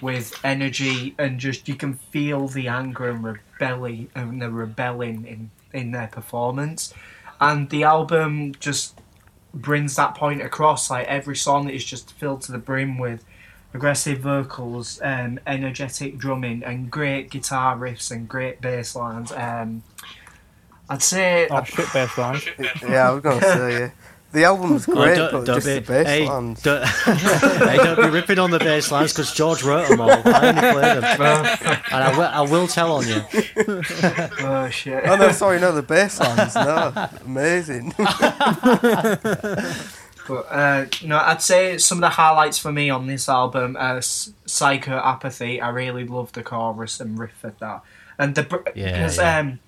with energy and just you can feel the anger and rebelling and the rebelling in in their performance. And the album just brings that point across. Like every song is just filled to the brim with aggressive vocals, um, energetic drumming, and great guitar riffs and great bass lines. Um, I'd say Oh shit, bass line. Yeah, I was gonna say yeah. The album's Oh, great, don't, but just be, the bass hey, lines. don't, hey, don't be ripping on the bass lines because George wrote them all. I only play them, and I will, I will tell on you. oh shit. Oh no, sorry, no, the bass lines. No, amazing. But uh, no, I'd say some of the highlights for me on this album are S- Psycho Apathy. I really love the chorus and riff of that, and the br- Yeah, because yeah. um,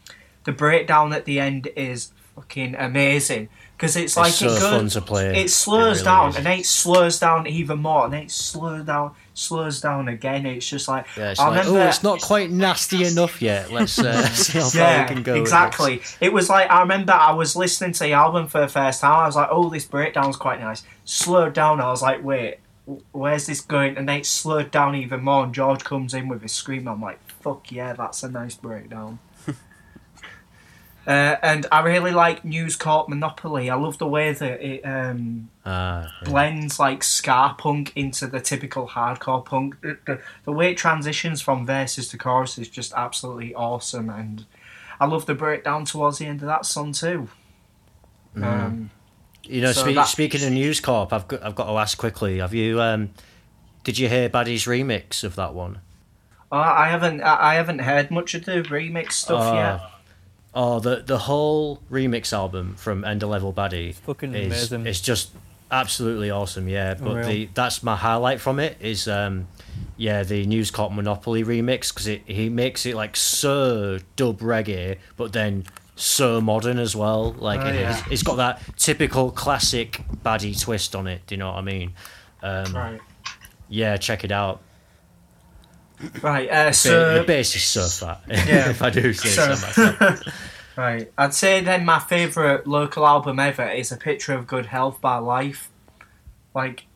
the breakdown at the end is fucking amazing because it's, like so it goes, fun to play. it slows really down is. and then it slows down even more and then it slows down slows down again. It's just like Yeah, it's I like, oh, remember- it's not quite nasty enough yet. Let's uh, see how far yeah, we can go. exactly. It was like I remember I was listening to the album for the first time. I was like, "Oh, this breakdown's quite nice." Slowed down. I was like, "Wait, where's this going?" And then it slowed down even more. And George comes in with his scream. I'm like, "Fuck yeah, that's a nice breakdown." Uh, and I really like News Corp Monopoly. I love the way that it um, Ah, yeah. blends like ska punk into the typical hardcore punk. The, the, way it transitions from verses to chorus is just absolutely awesome, and I love the breakdown towards the end of that song too. Mm. Um, You know, So spe- speaking of News Corp, I've got, I've got to ask quickly. Have you um, did you hear Baddie's remix of that one? uh, I haven't I haven't heard much of the remix stuff Oh. yet. Oh, the the whole remix album from End of Level Baddie fucking is amazing. it's just absolutely awesome. Yeah, but Unreal. the that's my highlight from it is um, yeah the News Corp Monopoly remix because it he makes it like so dub reggae, but then so modern as well. Like Oh, it, yeah. it's, it's got that typical classic Baddie twist on it. Do you know what I mean? Um, Right. Yeah, check it out. Right. Uh, so the bass is so fat. Yeah. if I do say So- so myself. Right. I'd say then my favourite local album ever is A Picture of Good Health by Life. Like,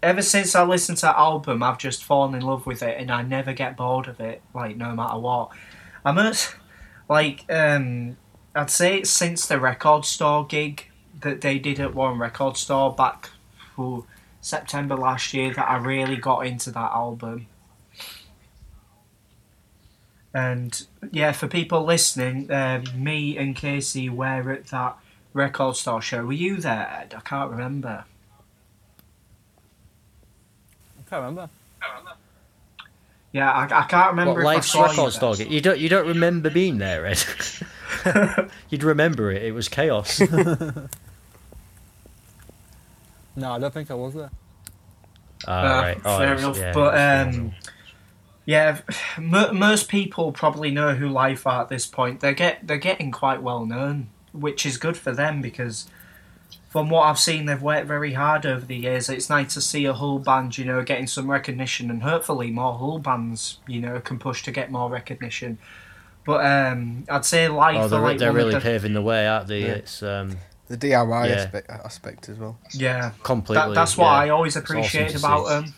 ever since I listened to that album, I've just fallen in love with it and I never get bored of it, like, no matter what. I must, like, um, I'd say it's since the record store gig that they did at one record store back for September last year that I really got into that album. And yeah, for people listening, um, me and Casey were at that record store show. Were you there, Ed? I can't remember. I can't remember. Yeah, I, I can't remember What if I life's saw you record there. store? You don't you don't remember being there, Ed? You'd remember it. It was chaos. No, I don't think I was there. Ah, Uh, right. Oh, fair it was- enough. yeah, but was um, yeah, m- most people probably know who Life are at this point. They get they're getting quite well known, which is good for them because from what I've seen, they've worked very hard over the years. It's nice to see a Hull band, you know, getting some recognition, and hopefully more Hull bands, you know, can push to get more recognition. But um, I'd say Life Oh, they're, like they're really the, paving the way, aren't they? Yeah. It's um, The DIY Yeah. aspect, aspect as well. yeah. completely. That, that's what yeah. I always appreciate to about see. them.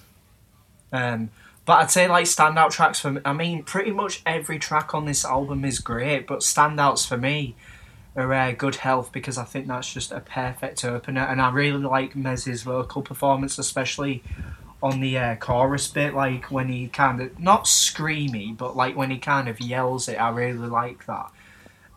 Um, but I'd say like standout tracks for me. I mean, pretty much every track on this album is great, but standouts for me are uh, Good Health because I think that's just a perfect opener, and I really like Mez's vocal performance, especially on the uh, chorus bit, like when he kind of not screamy, but like when he kind of yells it. I really like that.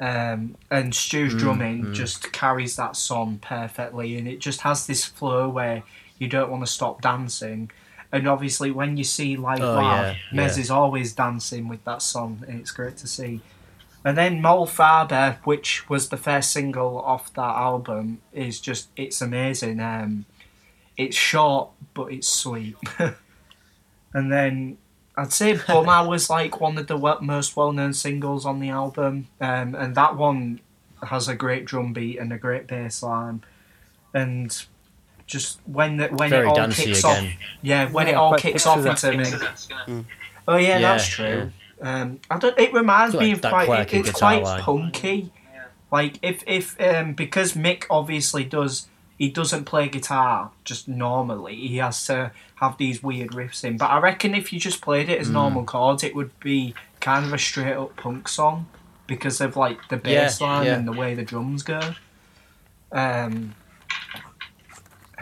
Um, and Stu's Mm, drumming mm. just carries that song perfectly, and it just has this flow where you don't want to stop dancing. And obviously, when you see Live Oh, Live, yeah, Mez yeah. is always dancing with that song, and it's great to see. And then Moral Fibre, which was the first single off that album, is just it's amazing. Um, it's short, but it's sweet. and then I'd say Bummer was like one of the most well-known singles on the album, um, and that one has a great drum beat and a great bass line, and just when the, when Very it all dancey kicks again. off, yeah, when it all quite kicks picture off that. into me. Oh yeah, Yeah, that's true. Um, I don't. It reminds It's me of that quite. quirky it's quite line. punky. Like if if um because Mick obviously does he doesn't play guitar just normally. He has to have these weird riffs in. But I reckon if you just played it as Hmm. normal chords, it would be kind of a straight up punk song because of like the Yeah, bass line yeah. and the way the drums go. Um,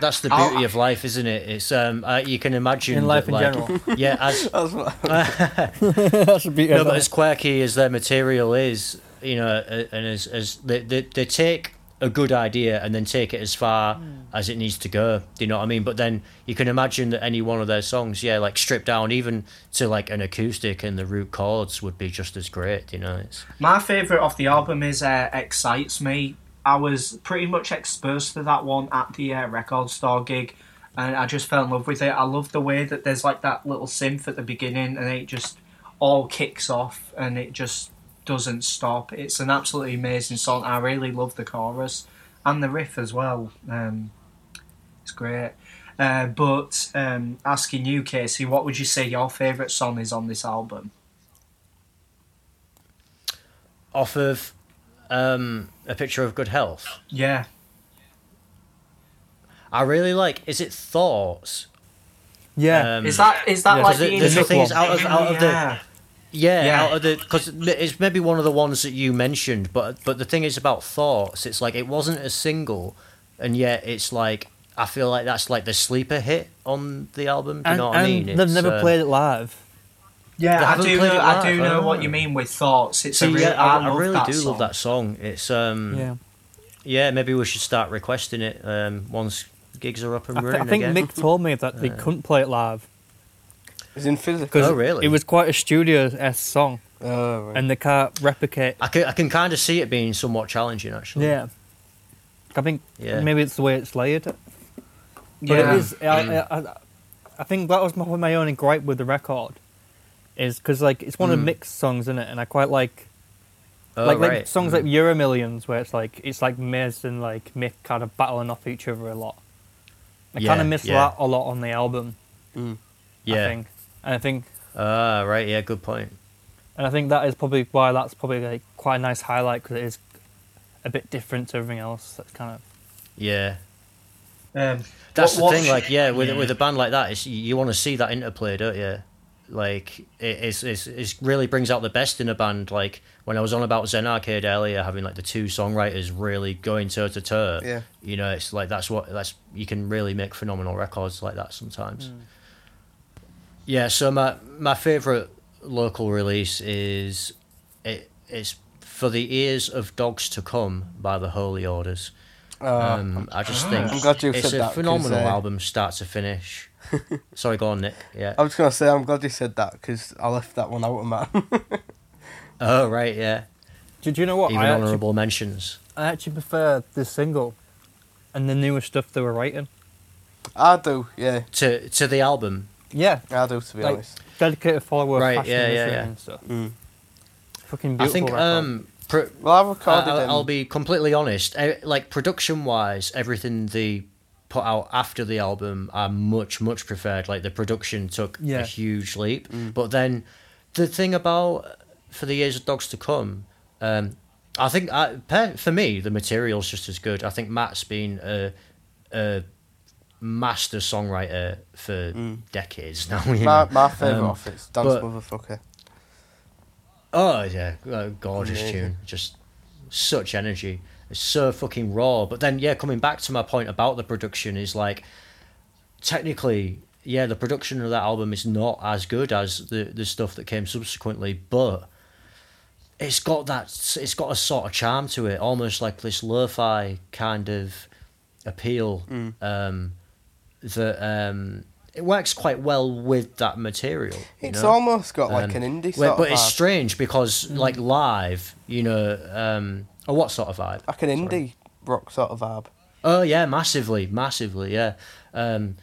That's the I'll- beauty of life, isn't it? It's um, uh, you can imagine In life that, in like, general. Yeah, as That's what That's a bit no, but as quirky as their material is, you know, uh, and as as they, they they take a good idea and then take it as far as it needs to go. Do you know what I mean? But then you can imagine that any one of their songs, yeah, like stripped down even to like an acoustic and the root chords would be just as great. You know, it's My favourite off the album is uh, Excites Me. I was pretty much exposed to that one at the uh, record store gig, and I just fell in love with it. I love the way that there's like that little synth at the beginning, and it just all kicks off, and it just doesn't stop. It's an absolutely amazing song. I really love the chorus and the riff as well. Um, it's great. Uh, but um, asking you, Casey, what would you say your favourite song is on this album? off of um, a picture of good health. Yeah, I really like. Is it thoughts? Yeah. Um, is that is that Yeah, like 'cause the the, the Nick thing is out of out of the Yeah. Yeah, Yeah. out of the because it's maybe one of the ones that you mentioned, but but the thing is about thoughts. It's like it wasn't a single, and yet it's like I feel like that's like the sleeper hit on the album. Do you and, know what I and mean? they've It's, never uh, played it live. They Yeah, I do know. it I do know oh. what you mean with thoughts. It's See, a really, yeah, I, I, I love really that do song. love that song. It's um, Yeah. yeah. maybe we should start requesting it um once gigs are up and I, th- running I think again. Mick told me that they Uh, couldn't play it live It's in physical. Oh, really? it was quite a studio s song, Oh, right. and they can't replicate. I can I can kind of see it being somewhat challenging actually. Yeah, I think Yeah. maybe it's the way it's layered. But Yeah. it is. I, I, I, I think that was my, my only gripe with the record, is because like it's one of Mm. Mick's songs in it, and I quite like Oh, like right. like songs like Euro Millions, where it's like it's like Mez and like Mick kind of battling off each other a lot. I Yeah, kind of miss yeah. that a lot on the album. Mm. I yeah. think, and I think Ah, right. Yeah, good point. And I think that is probably why that's probably like quite a nice highlight because it is a bit different to everything else. That's kind of Yeah. Um, That's what- the what thing, like, yeah, with with a band like that, it's, you want to see that interplay, don't you? Like, it it's, it's, it really brings out the best in a band. Like, when I was on about Zen Arcade earlier, having like the two songwriters really going toe to toe, Yeah. you know, it's like that's what that's you can really make phenomenal records like that sometimes. Yeah, so my my favorite local release is it it's for the ears of dogs to come by the Holy Orders. Uh, Um, I just think I'm glad you it's said a that, phenomenal uh, album, start to finish. Sorry, go on, Nick. Yeah. I was gonna say I'm glad you said that because I left that one out of man. Oh right, yeah. Do, do you know what? Even I actually, honourable mentions. I actually prefer this single and the newer stuff they were writing. I do, yeah, To to the album. Yeah, I do to be Like- honest. dedicated follower Right, yeah, yeah, yeah. and stuff. Mm. Fucking I think record. um pr- Well, I I- recorded I'll. I'll be completely honest. eh, Like production wise, everything they put out after the album, I much much preferred. Like the production took Yeah. a huge leap, but then the thing about for the years of dogs to come, um, I think I, for me the material's just as good. I think Matt's been a, a master songwriter for decades now. you my know. my favourite Um, off it's Dance but- Motherfucker. Oh yeah, uh, gorgeous Amazing. tune. Just such energy. It's so fucking raw. But then yeah, coming back to my point about the production is like technically, yeah, the production of that album is not as good as the the stuff that came subsequently, but it's got that it's got a sort of charm to it, almost like this lo-fi kind of appeal. Mm. Um, that um, it works quite well with that material. It's know? almost got like Um, an indie sort but it's strange because like live, you know, oh, what sort of vibe? like an Sorry. indie rock sort of vibe. Oh yeah, massively, massively, yeah. Um,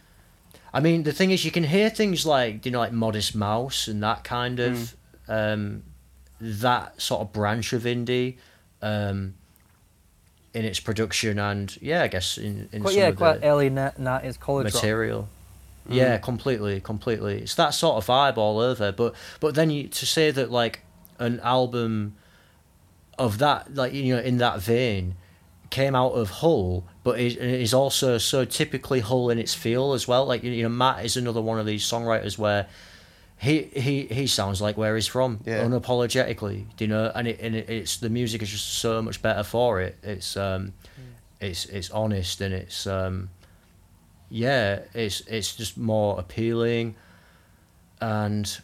I mean, the thing is, you can hear things like you know, like Modest Mouse and that kind of um, that sort of branch of indie um, in its production and yeah, I guess in in Quite, some yeah, of quite the early nineties na- is college rock. material. Yeah, completely, completely. It's that sort of vibe all over. But but then you to say that like an album of that like you know in that vein came out of Hull, but is is also so typically Hull in its feel as well. Like you know, Matt is another one of these songwriters where. He, he he sounds like where he's from Yeah. unapologetically you know and it and it, it's the music is just so much better for it it's um it's it's honest and it's um yeah, it's it's just more appealing, and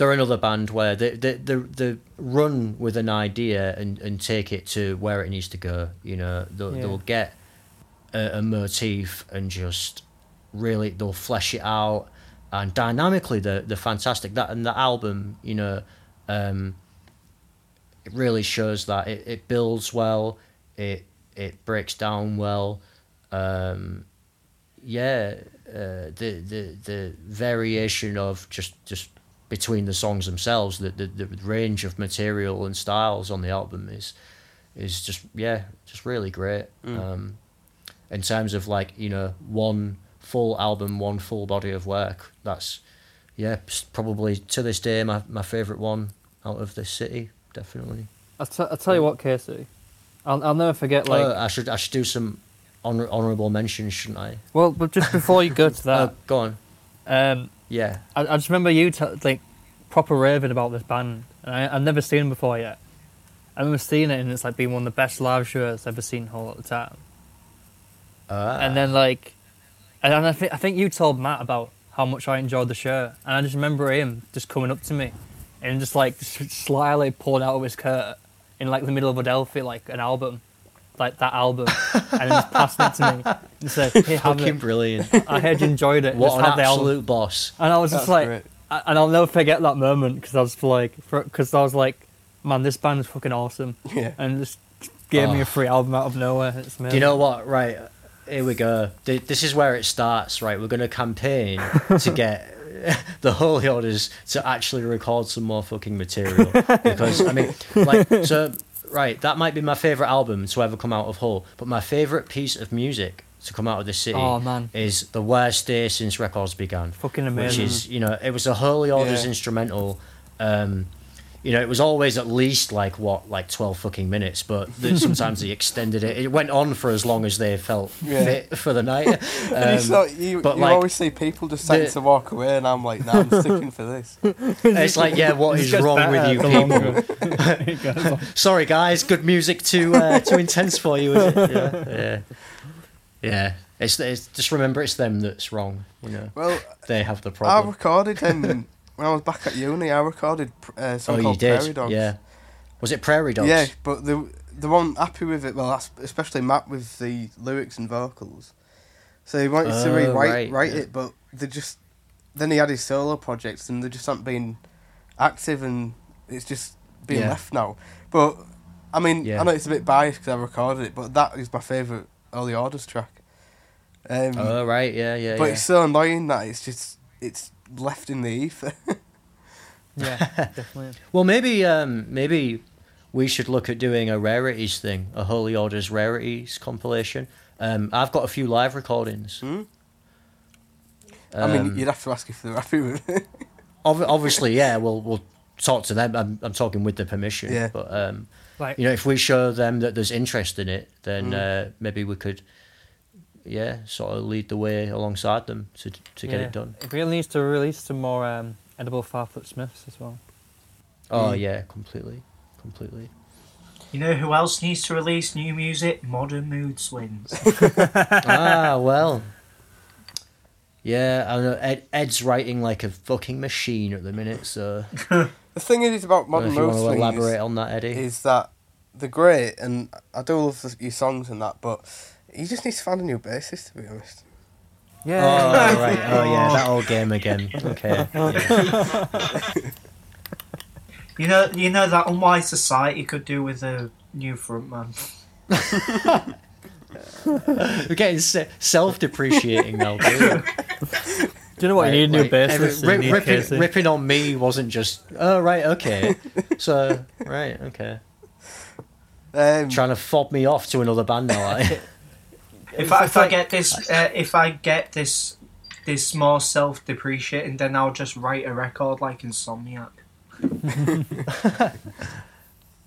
they're another band where they they they, they run with an idea and, and take it to where it needs to go. You know, they'll Yeah. they'll get a, a motif and just really they'll flesh it out, and dynamically they're they're fantastic. That and the album, you know, um, it really shows that it, it builds well, it it breaks down well. Um, yeah, uh, the the the variation of just just between the songs themselves, the, the the range of material and styles on the album is is just yeah, just really great. Um, in terms of like you know one full album, one full body of work, that's yeah probably to this day my my favorite one out of this city, definitely. I'll, t- I'll tell you what, Casey. I'll, I'll never forget, like, Uh, I should I should do some honor- honorable mentions, shouldn't I? well, but just before you go to Uh, that, go on. um, Yeah. I, I just remember you t- like proper raving about this band, and I, I've never seen them before yet. I remember seeing it, and it's like being one of the best live shows I've ever seen whole at the time. Uh, And then like, and I think I think you told Matt about how much I enjoyed the show, and I just remember him just coming up to me, and just like just slyly pulling out of his coat in like the middle of Adelphi, like an album, like that album, and then just passing it to me and said, "Hey, have fucking it." brilliant. I heard you enjoyed it. what just an have the album. absolute boss. And I was That's just like, great. I- and I'll never forget that moment because I was like, because I was like, man, this band is fucking awesome, Yeah. and just gave me Oh. a free album out of nowhere. It's Do amazing. you know what? Right, here we go. Th- This is where it starts. Right, we're going to campaign to get the Holy Orders to actually record some more fucking material because I mean, like, so right, that might be my favorite album to ever come out of Hull, but my favorite piece of music to come out of the city Oh man, is the worst day since records began. fucking amazing. Which is, you know, it was a Holy Orders Yeah. instrumental. Um, you know, it was always at least like what, like twelve fucking minutes, but th- sometimes they extended it. It went on for as long as they felt Yeah. fit for the night. And Um, it's not, you but you like, always see people just starting the- to walk away, and I'm like, nah, I'm sticking for this. it's like, yeah, what It is gets wrong with you people? longer it goes on. Sorry, guys, good music too uh, too intense for you, is it? Yeah, yeah, yeah. It's, it's just remember, it's them that's wrong. You know, Well, they have the problem. I recorded um, when I was back at uni. I recorded uh, a Oh, called Prairie Dogs. yeah. Was it Prairie Dogs? Yeah, but the the one happy with it, well, especially Matt with the lyrics and vocals. So he wanted to Oh, rewrite right, write yeah. it, but they just then he had his solo projects, and they just haven't been active, and it's just being Yeah. left now. But I mean, Yeah. I know it's a bit biased because I recorded it, but that is my favourite Holy Orders track. Um, Oh right, yeah, yeah, but yeah. it's so annoying that it's just it's left in the ether. Yeah, definitely. Well, maybe um, maybe we should look at doing a rarities thing, a Holy Orders rarities compilation. Um, I've got a few live recordings. Hmm? I mean, Um, you'd have to ask if they're happy with it. ob- obviously, yeah, we'll we'll talk to them. I'm I'm talking with the permission. Yeah. But um, Like, you know, if we show them that there's interest in it, then Mm. uh, maybe we could, yeah, sort of lead the way alongside them to to get yeah. it done. It really needs to release some more um, edible Farfoot Smiths as well. Oh Mm. yeah, completely, completely. You know who else needs to release new music? Modern Mood Swings. ah, well. Yeah, I know Ed, Ed's writing like a fucking machine at the minute, so The thing is about I don't know modern if you want mood to swings elaborate on that, Eddie. is that they're great, and I do love the, your songs and that, but you just need to find a new bassist, to be honest. Yeah. Oh, right. Oh, yeah, that old game again. Okay. yeah. You know, you know that unwise society could do with a new frontman. We're getting se- self-depreciating now, dude. Do you know what? you need a new Like, bassist. every- and rip- ripping, ripping on me wasn't just, oh, right, okay. So, right, okay. Um, Trying to fob me off to another band now, like. If I, if I get this, uh, if I get this, this more self-depreciating, then I'll just write a record like Insomniac.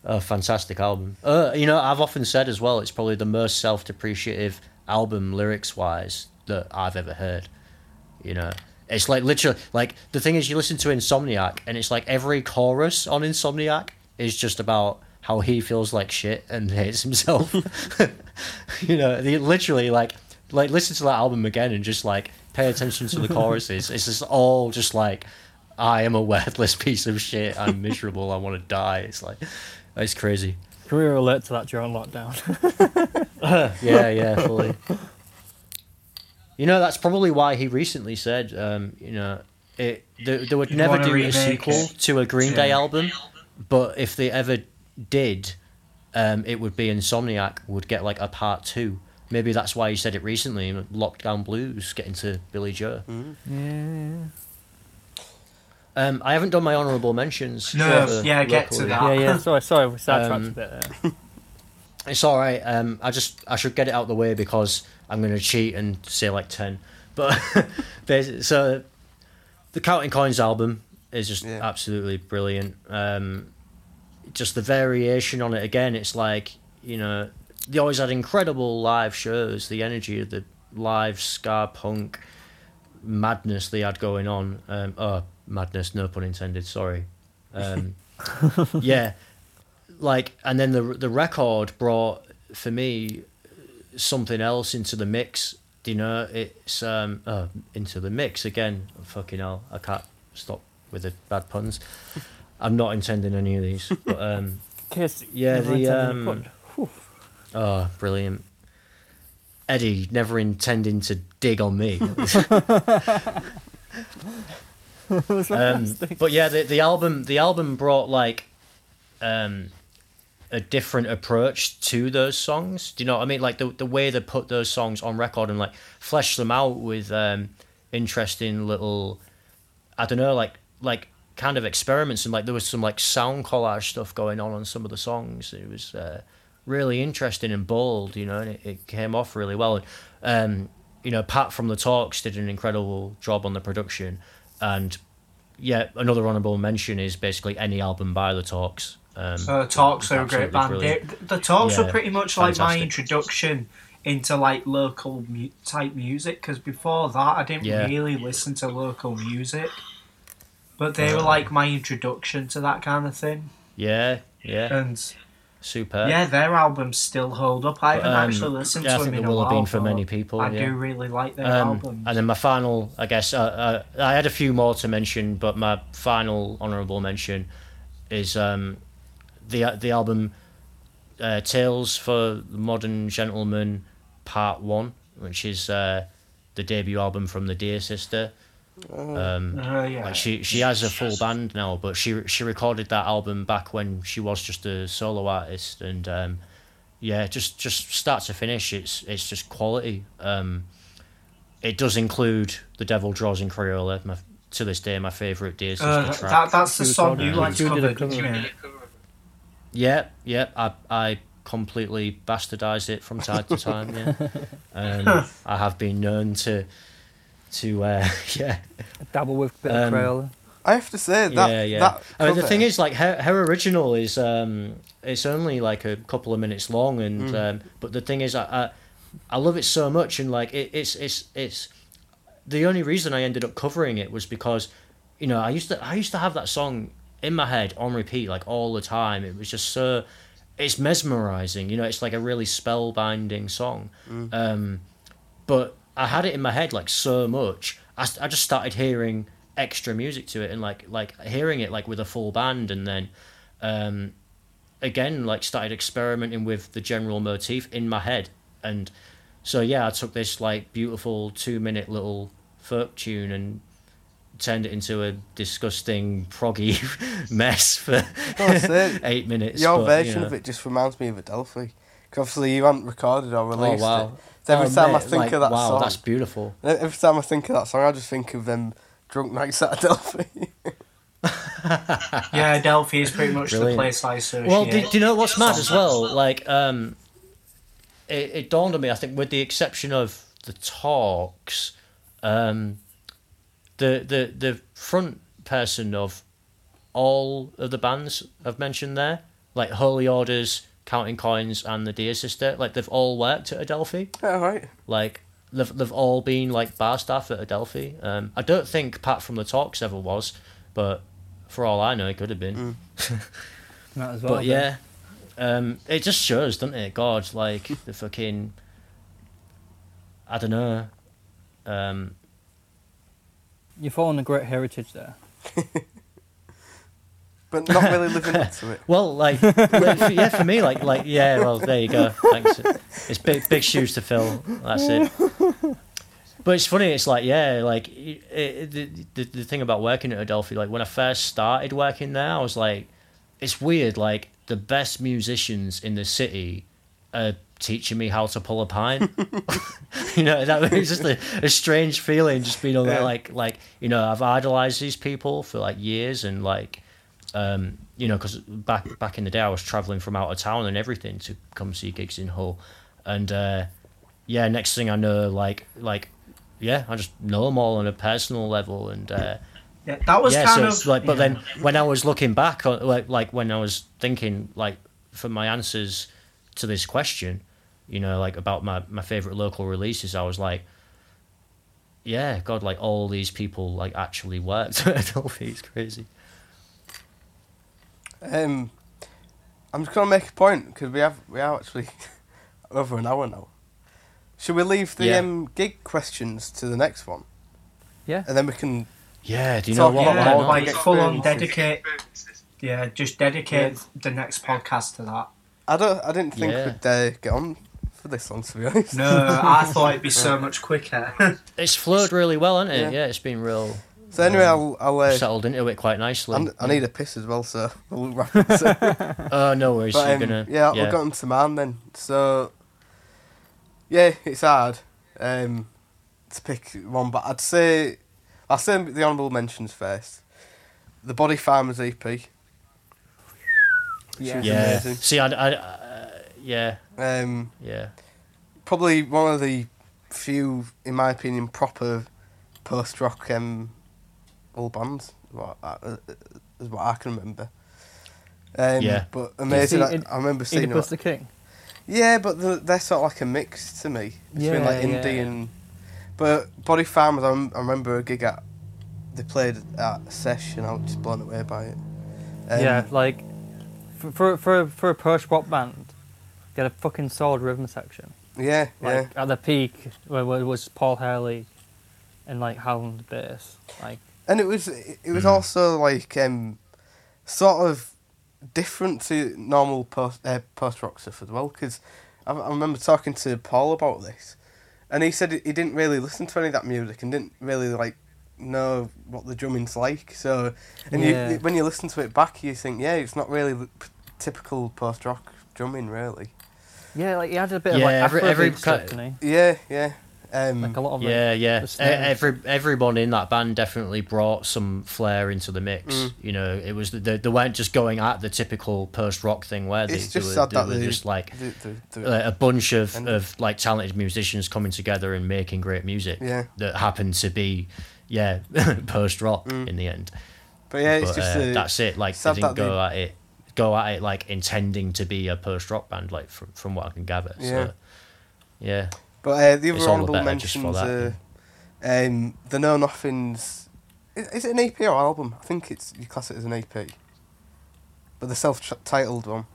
A fantastic album. Uh, you know, I've often said as well, it's probably the most self-depreciative album lyrics-wise that I've ever heard. You know, it's like literally like the thing is, you listen to Insomniac, and it's like every chorus on Insomniac is just about how he feels like shit and hates himself. you know, they literally like like listen to that album again and just like pay attention to the choruses. It's just all just like. I am a worthless piece of shit. I'm miserable. I want to die. It's like, it's crazy. Can we relate to that during lockdown? yeah, yeah, fully. You know, that's probably why he recently said, um, you know, it they, they would You'd never wanna do a sequel it. to a Green Day album, but if they ever did, um, it would be Insomniac would get like a part two. Maybe that's why you said it recently. Lockdown Blues, getting to Billie Joe. yeah. Um, I haven't done my honourable mentions. No, yeah, get to locally. that. Yeah, yeah. Sorry, sorry. We sidetracked Um, a bit there. It's all right. Um, I just I should get it out of the way because I'm going to cheat and say like ten. But there's so the Counting Coins album is just Yeah. absolutely brilliant. Um, just the variation on it again. It's like you know they always had incredible live shows. The energy of the live ska punk madness they had going on. Um, oh, madness, no pun intended. Sorry. Um, yeah, like, and then the the record brought for me something else into the mix. You know, it's um uh, into the mix again. Fucking hell, I can't stop with the bad puns. I'm not intending any of these, but um, Kiss. yeah, the intended um, oh, brilliant. Eddie never intending to dig on me. Um, but yeah, the the album the album brought like um, a different approach to those songs. Do you know what I mean? Like the the way they put those songs on record and like flesh them out with um, interesting little, I don't know, like like kind of experiments and like there was some like sound collage stuff going on on some of the songs. It was uh, really interesting and bold, you know, and it, it came off really well. And um, you know, Pat from the Talks did an incredible job on the production, and yeah, another honourable mention is basically any album by the Talks. Um, Uh, Talks are a great band. They- the Talks Yeah, were pretty much like my introduction into like local mu- type music because before that I didn't Yeah. really listen to local music. But they were like my introduction to that kind of thing. Yeah, yeah, And super. yeah, their albums still hold up. I haven't Um, actually listened yeah, to think them in a will have been for many people, I yeah. do really like their Um, albums. and then my final, I guess, uh, uh, I had a few more to mention, but my final honourable mention is um, the the album uh, Tales for the Modern Gentleman Part One, which is uh, the debut album from the Dear Sister. Um, Uh, yeah. like she she has a full band now, but she she recorded that album back when she was just a solo artist, and um, yeah, just just start to finish, it's it's just quality. Um, it does include "The Devil Draws in Crayola," my, to this day my favorite Dear Sister Uh, track. that, that's the song you like Who did it covered, cover? isn't? Yeah, yeah, I I completely bastardized it from time to time. Yeah, um, I have been known to to uh, yeah Dabble with a bit of Um, Crayola. I have to say that. yeah, yeah. That I mean, the thing is, like, her, her original is um, it's only like a couple of minutes long, and Mm. um, but the thing is, I, I I love it so much, and like, it, it's it's it's the only reason I ended up covering it was because, you know, I used to I used to have that song in my head on repeat like all the time. It was just so it's mesmerizing, you know. It's like a really spellbinding song, um, but I had it in my head like so much. I, I just started hearing extra music to it and like like hearing it like with a full band and then um again like started experimenting with the general motif in my head and so yeah i took this like beautiful two minute little folk tune and turned it into a disgusting proggy mess for eight minutes Your but, version you know. of it just reminds me of Adelphi. 'Cause obviously you haven't recorded or oh released wow it. So every Oh, time I think like, of that wow song, that's beautiful every time I think of that song, I just think of them drunk nights at Adelphi. Yeah, Delphi is pretty much the place I associate. Well, do, do you know what's mad as well? Like, um, it, it dawned on me. I think, with the exception of the talks, um, the the the front person of all of the bands I've mentioned there, like Holy Orders, Counting Coins, and the Dear Sister, like they've all worked at Adelphi. All right. Like they've they've all been like bar staff at Adelphi. Um, I don't think Pat from the Talks ever was, but for all I know, it could have been. Might as well. But be. yeah, um, it just shows, doesn't it? God, like the fucking, I don't know. Um, You're following a great heritage there. But not really living up to it. well, like, yeah, for me, like, like, yeah. Well, there you go. Thanks. It's big, big shoes to fill. That's it. But it's funny. It's like, yeah, like it, it, the, the the thing about working at Adelphi. Like when I first started working there, I was like, it's weird. Like the best musicians in the city are teaching me how to pull a pine. you know, that was just a, a strange feeling. Just being on there, like, like you know, I've idolized these people for like years, and like, um, you know, because back back in the day, I was traveling from out of town and everything to come see gigs in Hull, and uh, yeah, next thing I know, like, like, yeah, I just know them all on a personal level, and. Uh, Yeah, that was yeah, kind so of like, but yeah. then when I was looking back, on, like, like when I was thinking, like, for my answers to this question, you know, like about my my favorite local releases, I was like, yeah, God, like all these people like actually worked at. It's crazy. Um, I'm just gonna make a point because we have we are actually over an hour now. Should we leave the Yeah. um, gig questions to the next one, Yeah. and then we can? Yeah, do you know Talk what? about Why yeah, all not? like the full on dedicate. Yeah, just dedicate the next podcast to that. I don't. I didn't think Yeah. we'd dare get on for this one to be honest. No, I thought it'd be so much quicker. It's flowed really well, hasn't it? Yeah. Yeah, it's been real So anyway, I'll. I'll uh, settled into it quite nicely. I'm- I need a piss as well, so we'll wrap it. soon. Oh no worries, But you're um, gonna. yeah, we'll get on to mine then. So yeah, it's hard um, to pick one, but I'd say I'll say the honourable mentions first. The Body Farmers EP. Yeah. Yeah. See, I, I, uh, yeah, Um, yeah. probably one of the few, in my opinion, proper post rock um, all bands. What uh, uh, is what I can remember. Um, Yeah. But amazing. see I, in- I remember seeing. Oedipus it- the King. Yeah, but the, they're sort of like a mix to me between Yeah, like yeah, indie yeah. and. But Body Farmers, I, I remember a gig at. They played at a sesh, and I was just blown away by it. Um, yeah, like for for for, for a post rock band, get a fucking solid rhythm section. Yeah, Like yeah. at the peak, where, where it was Paul Hurley, and like Howland bass. Like And it was it it was Mm. also like um, sort of different to normal post uh, post rock stuff as well. Because I, I remember talking to Paul about this, and he said he didn't really listen to any of that music and didn't really like know what the drumming's like. So, and Yeah. you, when you listen to it back, you think, yeah, it's not really p- typical post rock drumming, really. yeah, like he had a bit Yeah, of like every- Afrobeat every stuff, cut- didn't he? Yeah, yeah. Um, Like a lot of like, Yeah, yeah. the Every everyone in that band definitely brought some flair into the mix. Mm. You know, it was they, they weren't just going at the typical post rock thing where they, it's they just were, they were just like the, the, the, a bunch of, And- of like talented musicians coming together and making great music yeah. that happened to be yeah post rock Mm. in the end. But yeah, it's but just uh, a, that's it. Like sad they didn't go they- at it go at it like intending to be a post rock band. Like from from what I can gather. Yeah. So, yeah. But uh, the other honourable the better just for mentions, uh, um, the Know Nothings. Is, is it an EP or album? I think it's you class it as an EP. But the self-titled one.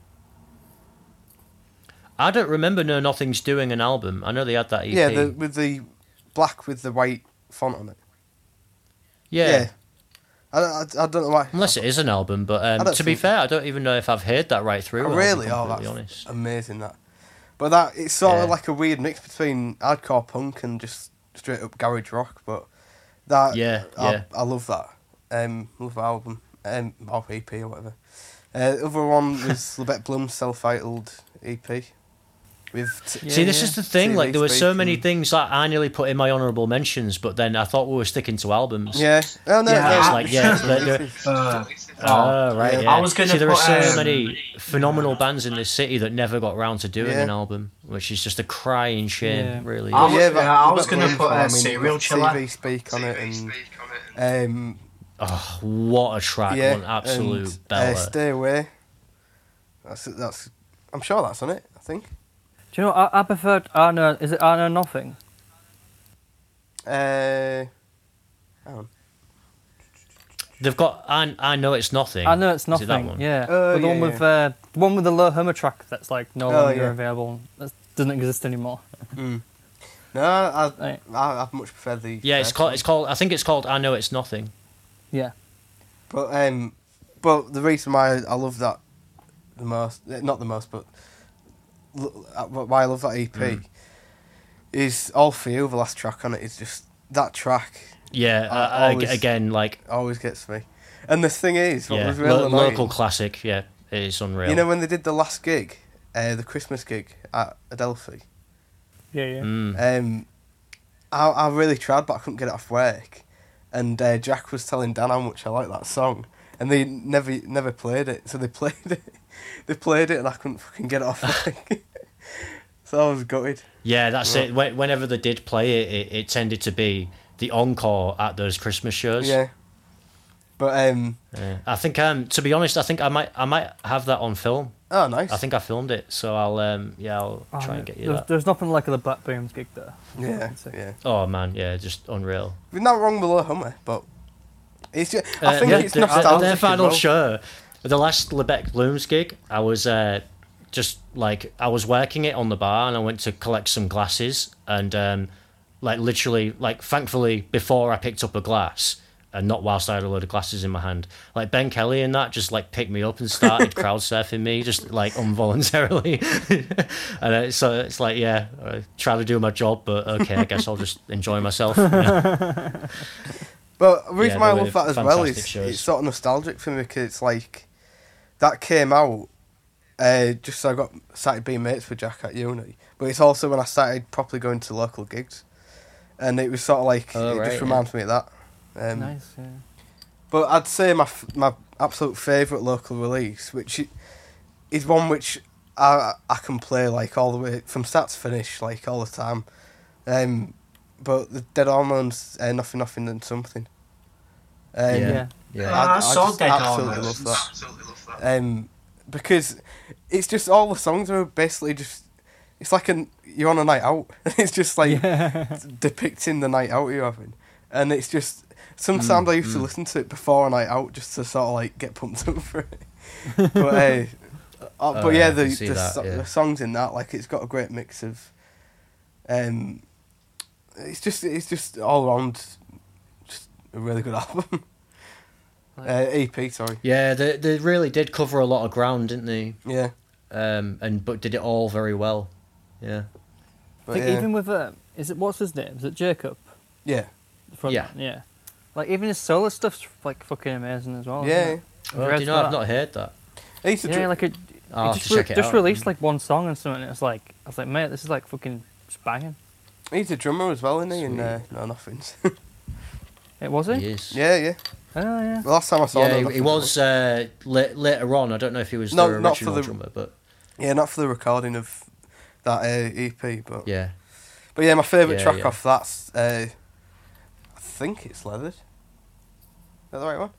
I don't remember No Nothing's doing an album. I know they had that EP. Yeah, the, with the black with the white font on it. yeah. I, I, I don't know why. Unless it is an album, but um, to be fair, I don't even know if I've heard that right through. Oh, really? Oh, that's honest. amazing. That. But that it's sort of like a weird mix between hardcore punk and just straight up garage rock. But that Yeah, I, yeah. I love that. Um, love the album. Um, or EP or whatever. Uh, the other one was Lebet Blum's self-titled EP. With t- Yeah, See, this yeah. is the thing. TV Like, there were so many and- things that I nearly put in my honourable mentions, but then I thought we were sticking to albums. yeah. Oh no, Yeah, no, it's like, yeah, they're- they're- Uh, Oh, right. Yeah. Yeah. I was gonna See, there are so um, many phenomenal bands in this city that never got round to doing Yeah. an album, which is just a crying shame, Yeah. really. I was- yeah, that- yeah, I was gonna put, for, uh, I mean, Serial got Killer. TV speak on it and um, Oh, what a track! yeah, One absolute and, uh. Stay away. That's that's. I'm sure that's on it. I think. Do you know? I, I preferred. I know. Is it I know nothing? Uh, hang on. They've got. I, I know it's nothing. I know it's Is it that nothing. one? Yeah. Oh, But the yeah, one with uh, the one with the low Hummer track that's like no Oh, longer yeah. available. That doesn't exist anymore. Mm. No, I, Right. I I much prefer the. Yeah, it's called. one. It's called. I think it's called. I know it's nothing. Yeah. But um, but the reason why I love that the most, not the most, but l- why I love that EP Mm. is all for you. The last track on it is just that track Yeah. I I, I- always- again, like always gets me. And the thing is, what yeah, was real lo- local classic. Yeah, it is unreal. you know when they did the last gig, uh, the Christmas gig at Adelphi. Yeah. Yeah. Mm. Um, I I really tried, but I couldn't get it off work. And uh, Jack was telling Dan how much I like that song, and they never never played it. So they played it, they played it, and I couldn't fucking get it off work. so I was gutted. Yeah, that's Right. it. Whenever they did play it, it, it tended to be the encore at those Christmas shows. Yeah. But um, Yeah. I think um to be honest, I think I might I might have that on film. oh nice. I think I filmed it, so I'll um yeah I'll Oh, try yeah. and get you there's, that. there's nothing like the Black Booms gig there. yeah, Sick. yeah. Oh man, yeah, just unreal. We're not wrong below Hummer, but it's just. I Uh, think yeah, it's the- nostalgic. Their as final show, the last Lebec Blooms gig, I was uh, just like I was working it on the bar, and I went to collect some glasses, and um, like literally, like thankfully, before I picked up a glass. And not whilst I had a load of glasses in my hand. Like Ben Kelly and that just like picked me up and started crowd surfing me, just like involuntarily. and uh, so it's like, yeah, I try to do my job, but okay, I guess I'll just enjoy myself. But the reason Yeah, why I love were that as well is shows. it's sort of nostalgic for me because it's like that came out uh, just so I got started being mates with Jack at uni, but it's also when I started properly going to local gigs, and it was sort of like Oh, it right, just yeah. reminds me of that. Um, nice. Yeah. But I'd say my f- my absolute favourite local release, which is one which I I can play like all the way from start to finish, like all the time. Um, but the Dead Hormones, uh, nothing, nothing, and something. Um, Yeah. Yeah. Yeah. I, I- I saw just Dead absolutely Hormones. love that. Um, because it's just all the songs are basically just. It's like an you're on a night out. And it's just like Yeah. depicting the night out you're having, and it's just sometimes Mm, I used to mm. listen to it before a night out just to sort of like get pumped up for it. but uh, uh, Oh, but yeah, yeah, the the, that, so- yeah. the songs in that like it's got a great mix of, um, it's just it's just all around, just a really good album. uh, EP, sorry. Yeah, they they really did cover a lot of ground, didn't they? Yeah, Um, and but did it all very well. Yeah. I think yeah, even with uh, is it what's his name? Is it Jacob? yeah, The front Yeah. yeah. Like even his solo stuff's like fucking amazing as well. yeah. it? Have you Oh, read do you know? I've not heard that. I used to Yeah, dr- like it, I'll just, re- check it just out. released like one song and something. And it's like I was like, mate, this is like fucking just banging. he's a drummer as well, isn't he? In Sweet. uh, No Nothings. It was he? He is. yeah, yeah. Oh yeah. The last time I saw Yeah, No he, he was uh, la- later on. I don't know if he was No, the not for original the- drummer, but Yeah, not for the recording of that uh, EP, but yeah, but yeah, my favourite Yeah, track yeah. off that's uh, I think it's Leathered. Is that the right one?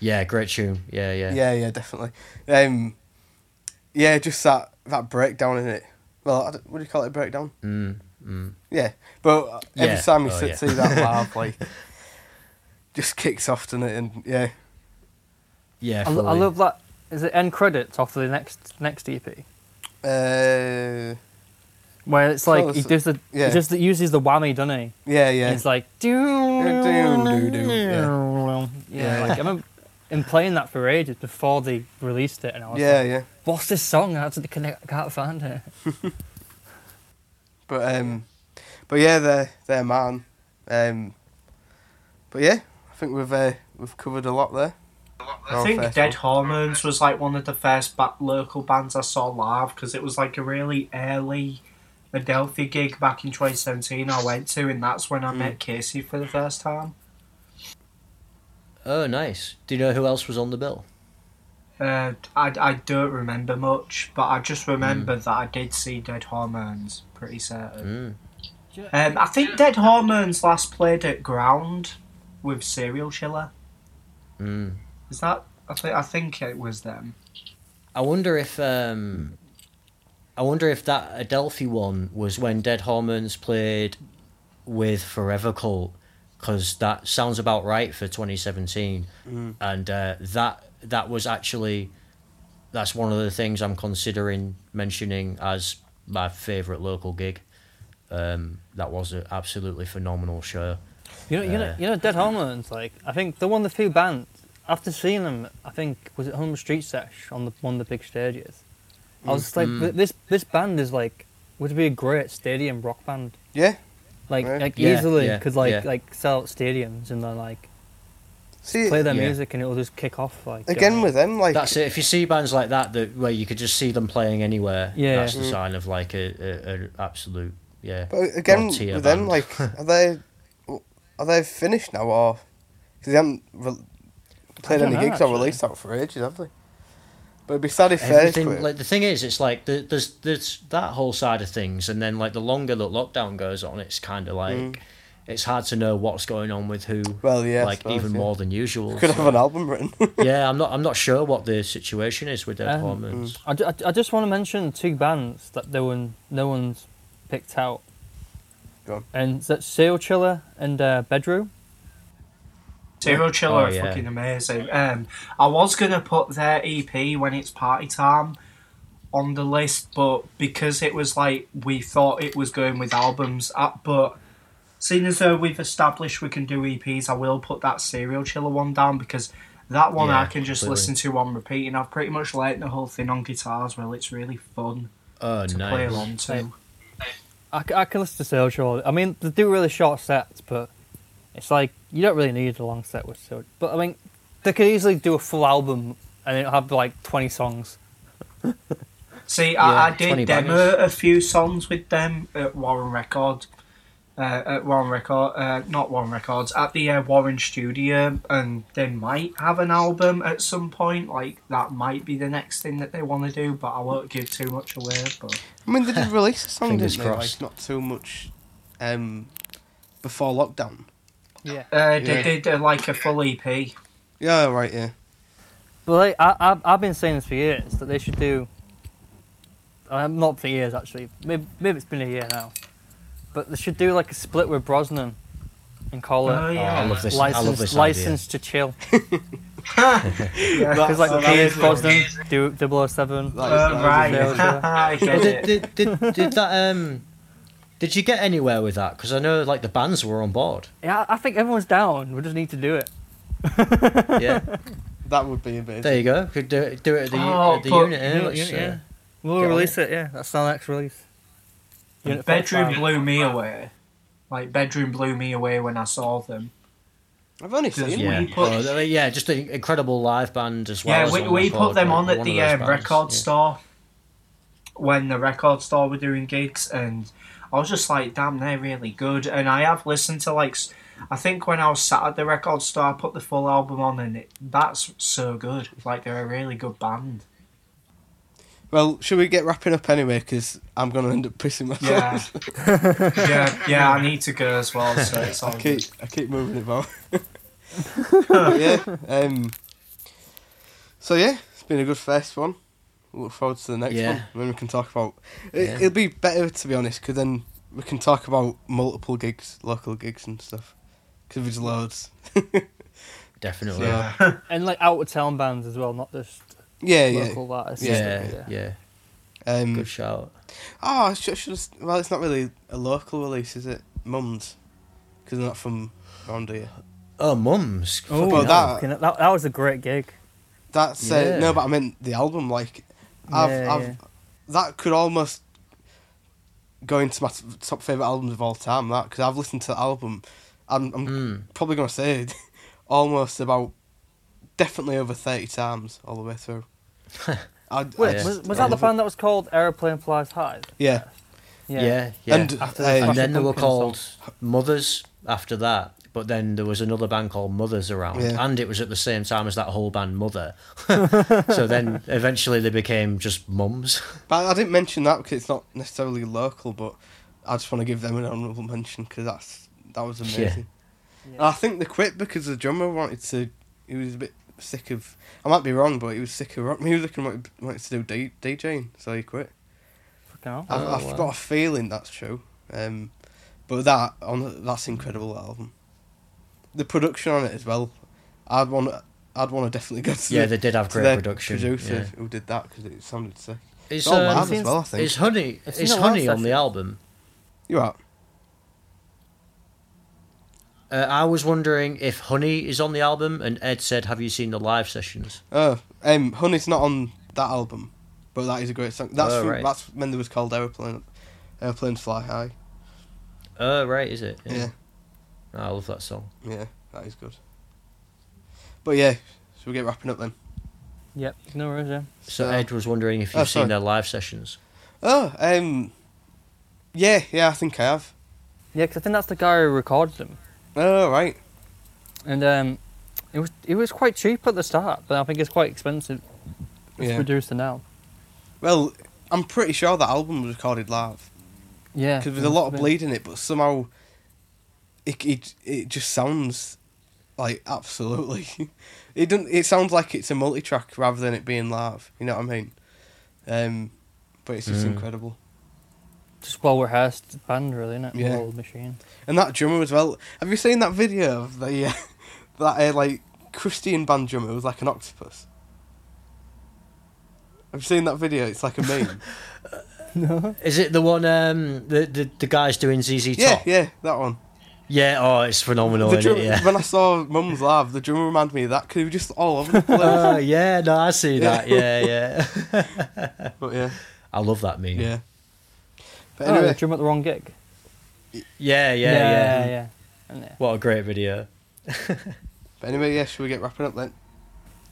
yeah, great tune. Yeah, yeah, Yeah, yeah, definitely. Um, yeah, just that that breakdown in it. Well, I what do you call it? A breakdown? Mm, mm. Yeah, but uh, every Yeah. time you Oh, sit yeah. see that live, like just kicks off to it, and yeah, yeah. I, I love that. Is it end credits off the next next EP? uh, Where it's like he does the yeah. he just uses the whammy, doesn't he? yeah, And yeah, It's like do-do-do, yeah, Yeah. Like I remember him playing that for ages before they released it, and I was yeah, like, yeah. "What's this song? I had to connect. I can't find it." But um, but yeah, they're they're man. Um, but yeah, I think we've uh, we've covered a lot there. I think first Dead one. Hormones was like one of the first ba- local bands I saw live because it was like a really early Adelphi gig back in 2017 I went to, and that's when I Mm. met Casey for the first time. Oh, nice. Do you know who else was on the bill? Uh, I, I don't remember much, but I just remember Hmm. that I did see Dead Hormones, pretty certain. Mm. Um, I think Dead Hormones last played at Ground with Serial Chiller. Mm. Is that? I think I think it was them. I wonder if um, I wonder if that Adelphi one was when Dead Hormones played with Forever Cult, because that sounds about right for 2017, Mm. and uh, that that was actually that's one of the things I'm considering mentioning as my favourite local gig. Um, that was an absolutely phenomenal show. You know, you know, Uh, you know, Dead Hormones. Like, I think they're one of the few bands. After seeing them, I think was it Humber Street Sesh on the one of the big stages. I was just like, Mm. this this band is like would be a great stadium rock band. Yeah. Like, Right. like Yeah, easily yeah, could like yeah. like sell out stadiums and then like See, play their Yeah. music and it'll just kick off like again uh, with them, like That's it. If you see bands like that, that where you could just see them playing anywhere, Yeah. that's the Mm. sign of like a, a, a absolute yeah. But again, God tier with them, like, are they are they finished now, or because they haven't re- played any know, gigs or actually. released out for ages, have they? But it'd be sad if they Everything like the thing is, it's like the, there's there's that whole side of things, and then like the longer that lockdown goes on, it's kind of like Mm. It's hard to know what's going on with who, Well, yeah, like suppose, even yeah. more than usual. Could so- have an album written. yeah, I'm not I'm not sure what the situation is with Dead Um, Hormones. I, I, I just want to mention two bands that no one no one's picked out. Go on. And that's Serial Chiller and uh, Bedroom. Serial Chiller Oh, are yeah. fucking amazing. Um, I was gonna put their EP when it's party time on the list, but because it was like we thought it was going with albums, uh, but seeing as though we've established we can do EPs, I will put that Serial Chiller one down because that one Yeah, I can just completely. listen to on repeat, and I've pretty much learnt the whole thing on guitar as well. It's really fun Oh, to play along to. I, I can listen to Serial Chiller. I mean, they do really short sets, but it's like you don't really need a long set with Serial. But I mean, they could easily do a full album and it'll have like twenty songs. See, Yeah, I, I did demo bangers. a few songs with them at Warren Record, uh, at Warren Record, uh, not Warren Records, at the uh, Warren Studio, and they might have an album at some point. Like that might be the next thing that they want to do, but I won't give too much away. But I mean, they did release a song, didn't they? Like not too much um, before lockdown. Yeah. uh, they Yeah. did uh, like a full EP. Yeah, right. Yeah. Well, like, I, I've, I've been saying this for years that they should do. Um, not for years actually. Maybe, maybe it's been a year now. But they should do like a split with Brosnan, and call it Oh, yeah. I love this. I license, this license to chill. yeah. Because like Oh, the that Pierce is Brosnan, do 007. That is- that is right, amazing. I get Well, it. did, did, did, did that um did you get anywhere with that? Because I know like the bands were on board. Yeah, I think everyone's down. We just need to do it. Yeah, That would be amazing. there you go. Could do it. Do it at the, Oh, at the but- unit. eh? Do Let's, unit, uh, yeah. We'll get on release it. Yeah, that's our next release. Unit Bedroom 45. blew me away. Like bedroom blew me away when I saw them. I've only Does- seen Yeah, put- Oh, yeah, just an incredible live band as well. yeah, as we, we put board, them on at the um, record yeah. store when the record store were doing gigs, and I was just like, damn, they're really good. And I have listened to like, I think when I was sat at the record store, I put the full album on, and it, that's so good. Like they're a really good band. Well, should we get wrapping up anyway? Because I'm going to end up pissing myself. Yeah, yeah, yeah. I need to go as well, so it's all I keep. I keep moving it about. yeah. Um. So yeah, it's been a good first one. Look forward to the next Yeah. one. Then we can talk about. It, Yeah. It'll be better to be honest, because then we can talk about multiple gigs, local gigs and stuff. Because there's loads. Definitely. Yeah. And like out of town bands as well, not just Yeah, yeah. artists. Yeah, yeah. yeah. Um, Good shout. oh, I should, should have, well, it's not really a local release, is it? Mums, because they're not from around here. Oh, mums. Oh, Well, that- that, that was a great gig. That's uh, Yeah. no, but I meant the album. Like, I've, Yeah, I've yeah. that could almost go into my t- top favorite albums of all time. That because I've listened to the album. I'm, I'm Mm. probably gonna say almost about definitely over thirty times all the way through. I'd, Wait, I'd- was, was that the love band that was called Aeroplane Flies High? Yeah, Yeah, yeah. and After uh, and then they were Pumpkins called Mothers after that. But then there was another band called Mothers around, Yeah. and it was at the same time as that whole band Mother. so then eventually they became just mums. but I didn't mention that because it's not necessarily local. But I just want to give them an honourable mention because that's that was amazing. Yeah. And I think they quit because the drummer wanted to. He was a bit sick of. I might be wrong, but he was sick of rock music and wanted, wanted to do D, DJing, so he quit. Fucking hell. I've, Oh, I've wow. got a feeling that's true. Um, but that on that's incredible album. The production on it as well. I'd want. I'd want to definitely go to Yeah, the, they did have to great their production. producer yeah. who did that because it sounded sick. Is, It's all um, live as well, I think. is Honey It's in is the live Honey on session. the album? You are. Uh, I was wondering if Honey is on the album, and Ed said, "Have you seen the live sessions?" Oh, um, Honey's not on that album, but that is a great song. That's Oh, from, right. that's when there was called Aeroplane, Airplanes Fly High. Oh, right, is it? Yeah. Oh, I love that song. Yeah, that is good. But yeah, so we get wrapping up then. Yep, no worries, yeah. So So- Ed was wondering if Oh, you've seen sorry. their live sessions. Oh, um, yeah, yeah, I think I have. Yeah, 'cause I think that's the guy who recorded them. Oh, right. And um, it was it was quite cheap at the start, but I think it's quite expensive. It's Yeah. reduced now. Well, I'm pretty sure that album was recorded live Yeah. because there's a lot of bleed in it, but somehow it it it just sounds like absolutely. it doesn't. It sounds like it's a multi-track rather than it being live. You know what I mean? Um, but it's just Mm. incredible. Just well rehearsed band, really, isn't it? Yeah. Whole machine. And that drummer as well. Have you seen that video of the uh, that uh, like Christian band drummer was like an octopus? Have you seen that video? It's like a meme. No. Is it the one um the the, the guys doing ZZ Top? yeah, yeah, that one. Yeah, oh, it's phenomenal, isn't drum- it? Yeah. When I saw Mum's Live, the drummer reminded me of that because he was just all over the place. Oh, yeah, no, I see that. Yeah, yeah. but yeah, I love that meme. yeah. But Oh, anyway, the drum at the wrong gig. yeah, yeah, yeah. yeah. yeah. And yeah. What a great video. but anyway, yeah. Should we get wrapping up then?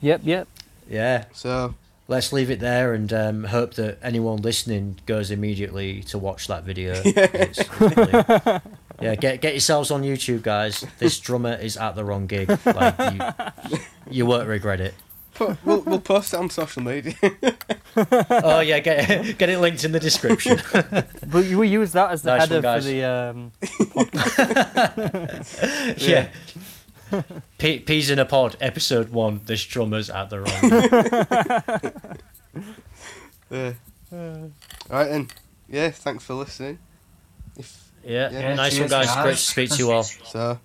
Yep, yep. Yeah. So Let's leave it there and um, hope that anyone listening goes immediately to watch that video. Yeah. It's, it's brilliant. Yeah, get get yourselves on YouTube, guys. This drummer is at the wrong gig. Like you, you won't regret it. Put, we'll, we'll post it on social media. Oh yeah, get get it linked in the description. But we use that as the Nice one, header for the um, yeah. P- Peas in a pod, episode one. This drummer's at the wrong. yeah. Right then. Yeah, thanks for listening. If Yeah, Yeah, nice cheers, one, guys. guys. Great to speak to you all. so.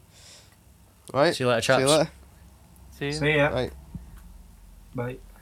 Right. See you later, See you later. see you. See ya. Right. Bye.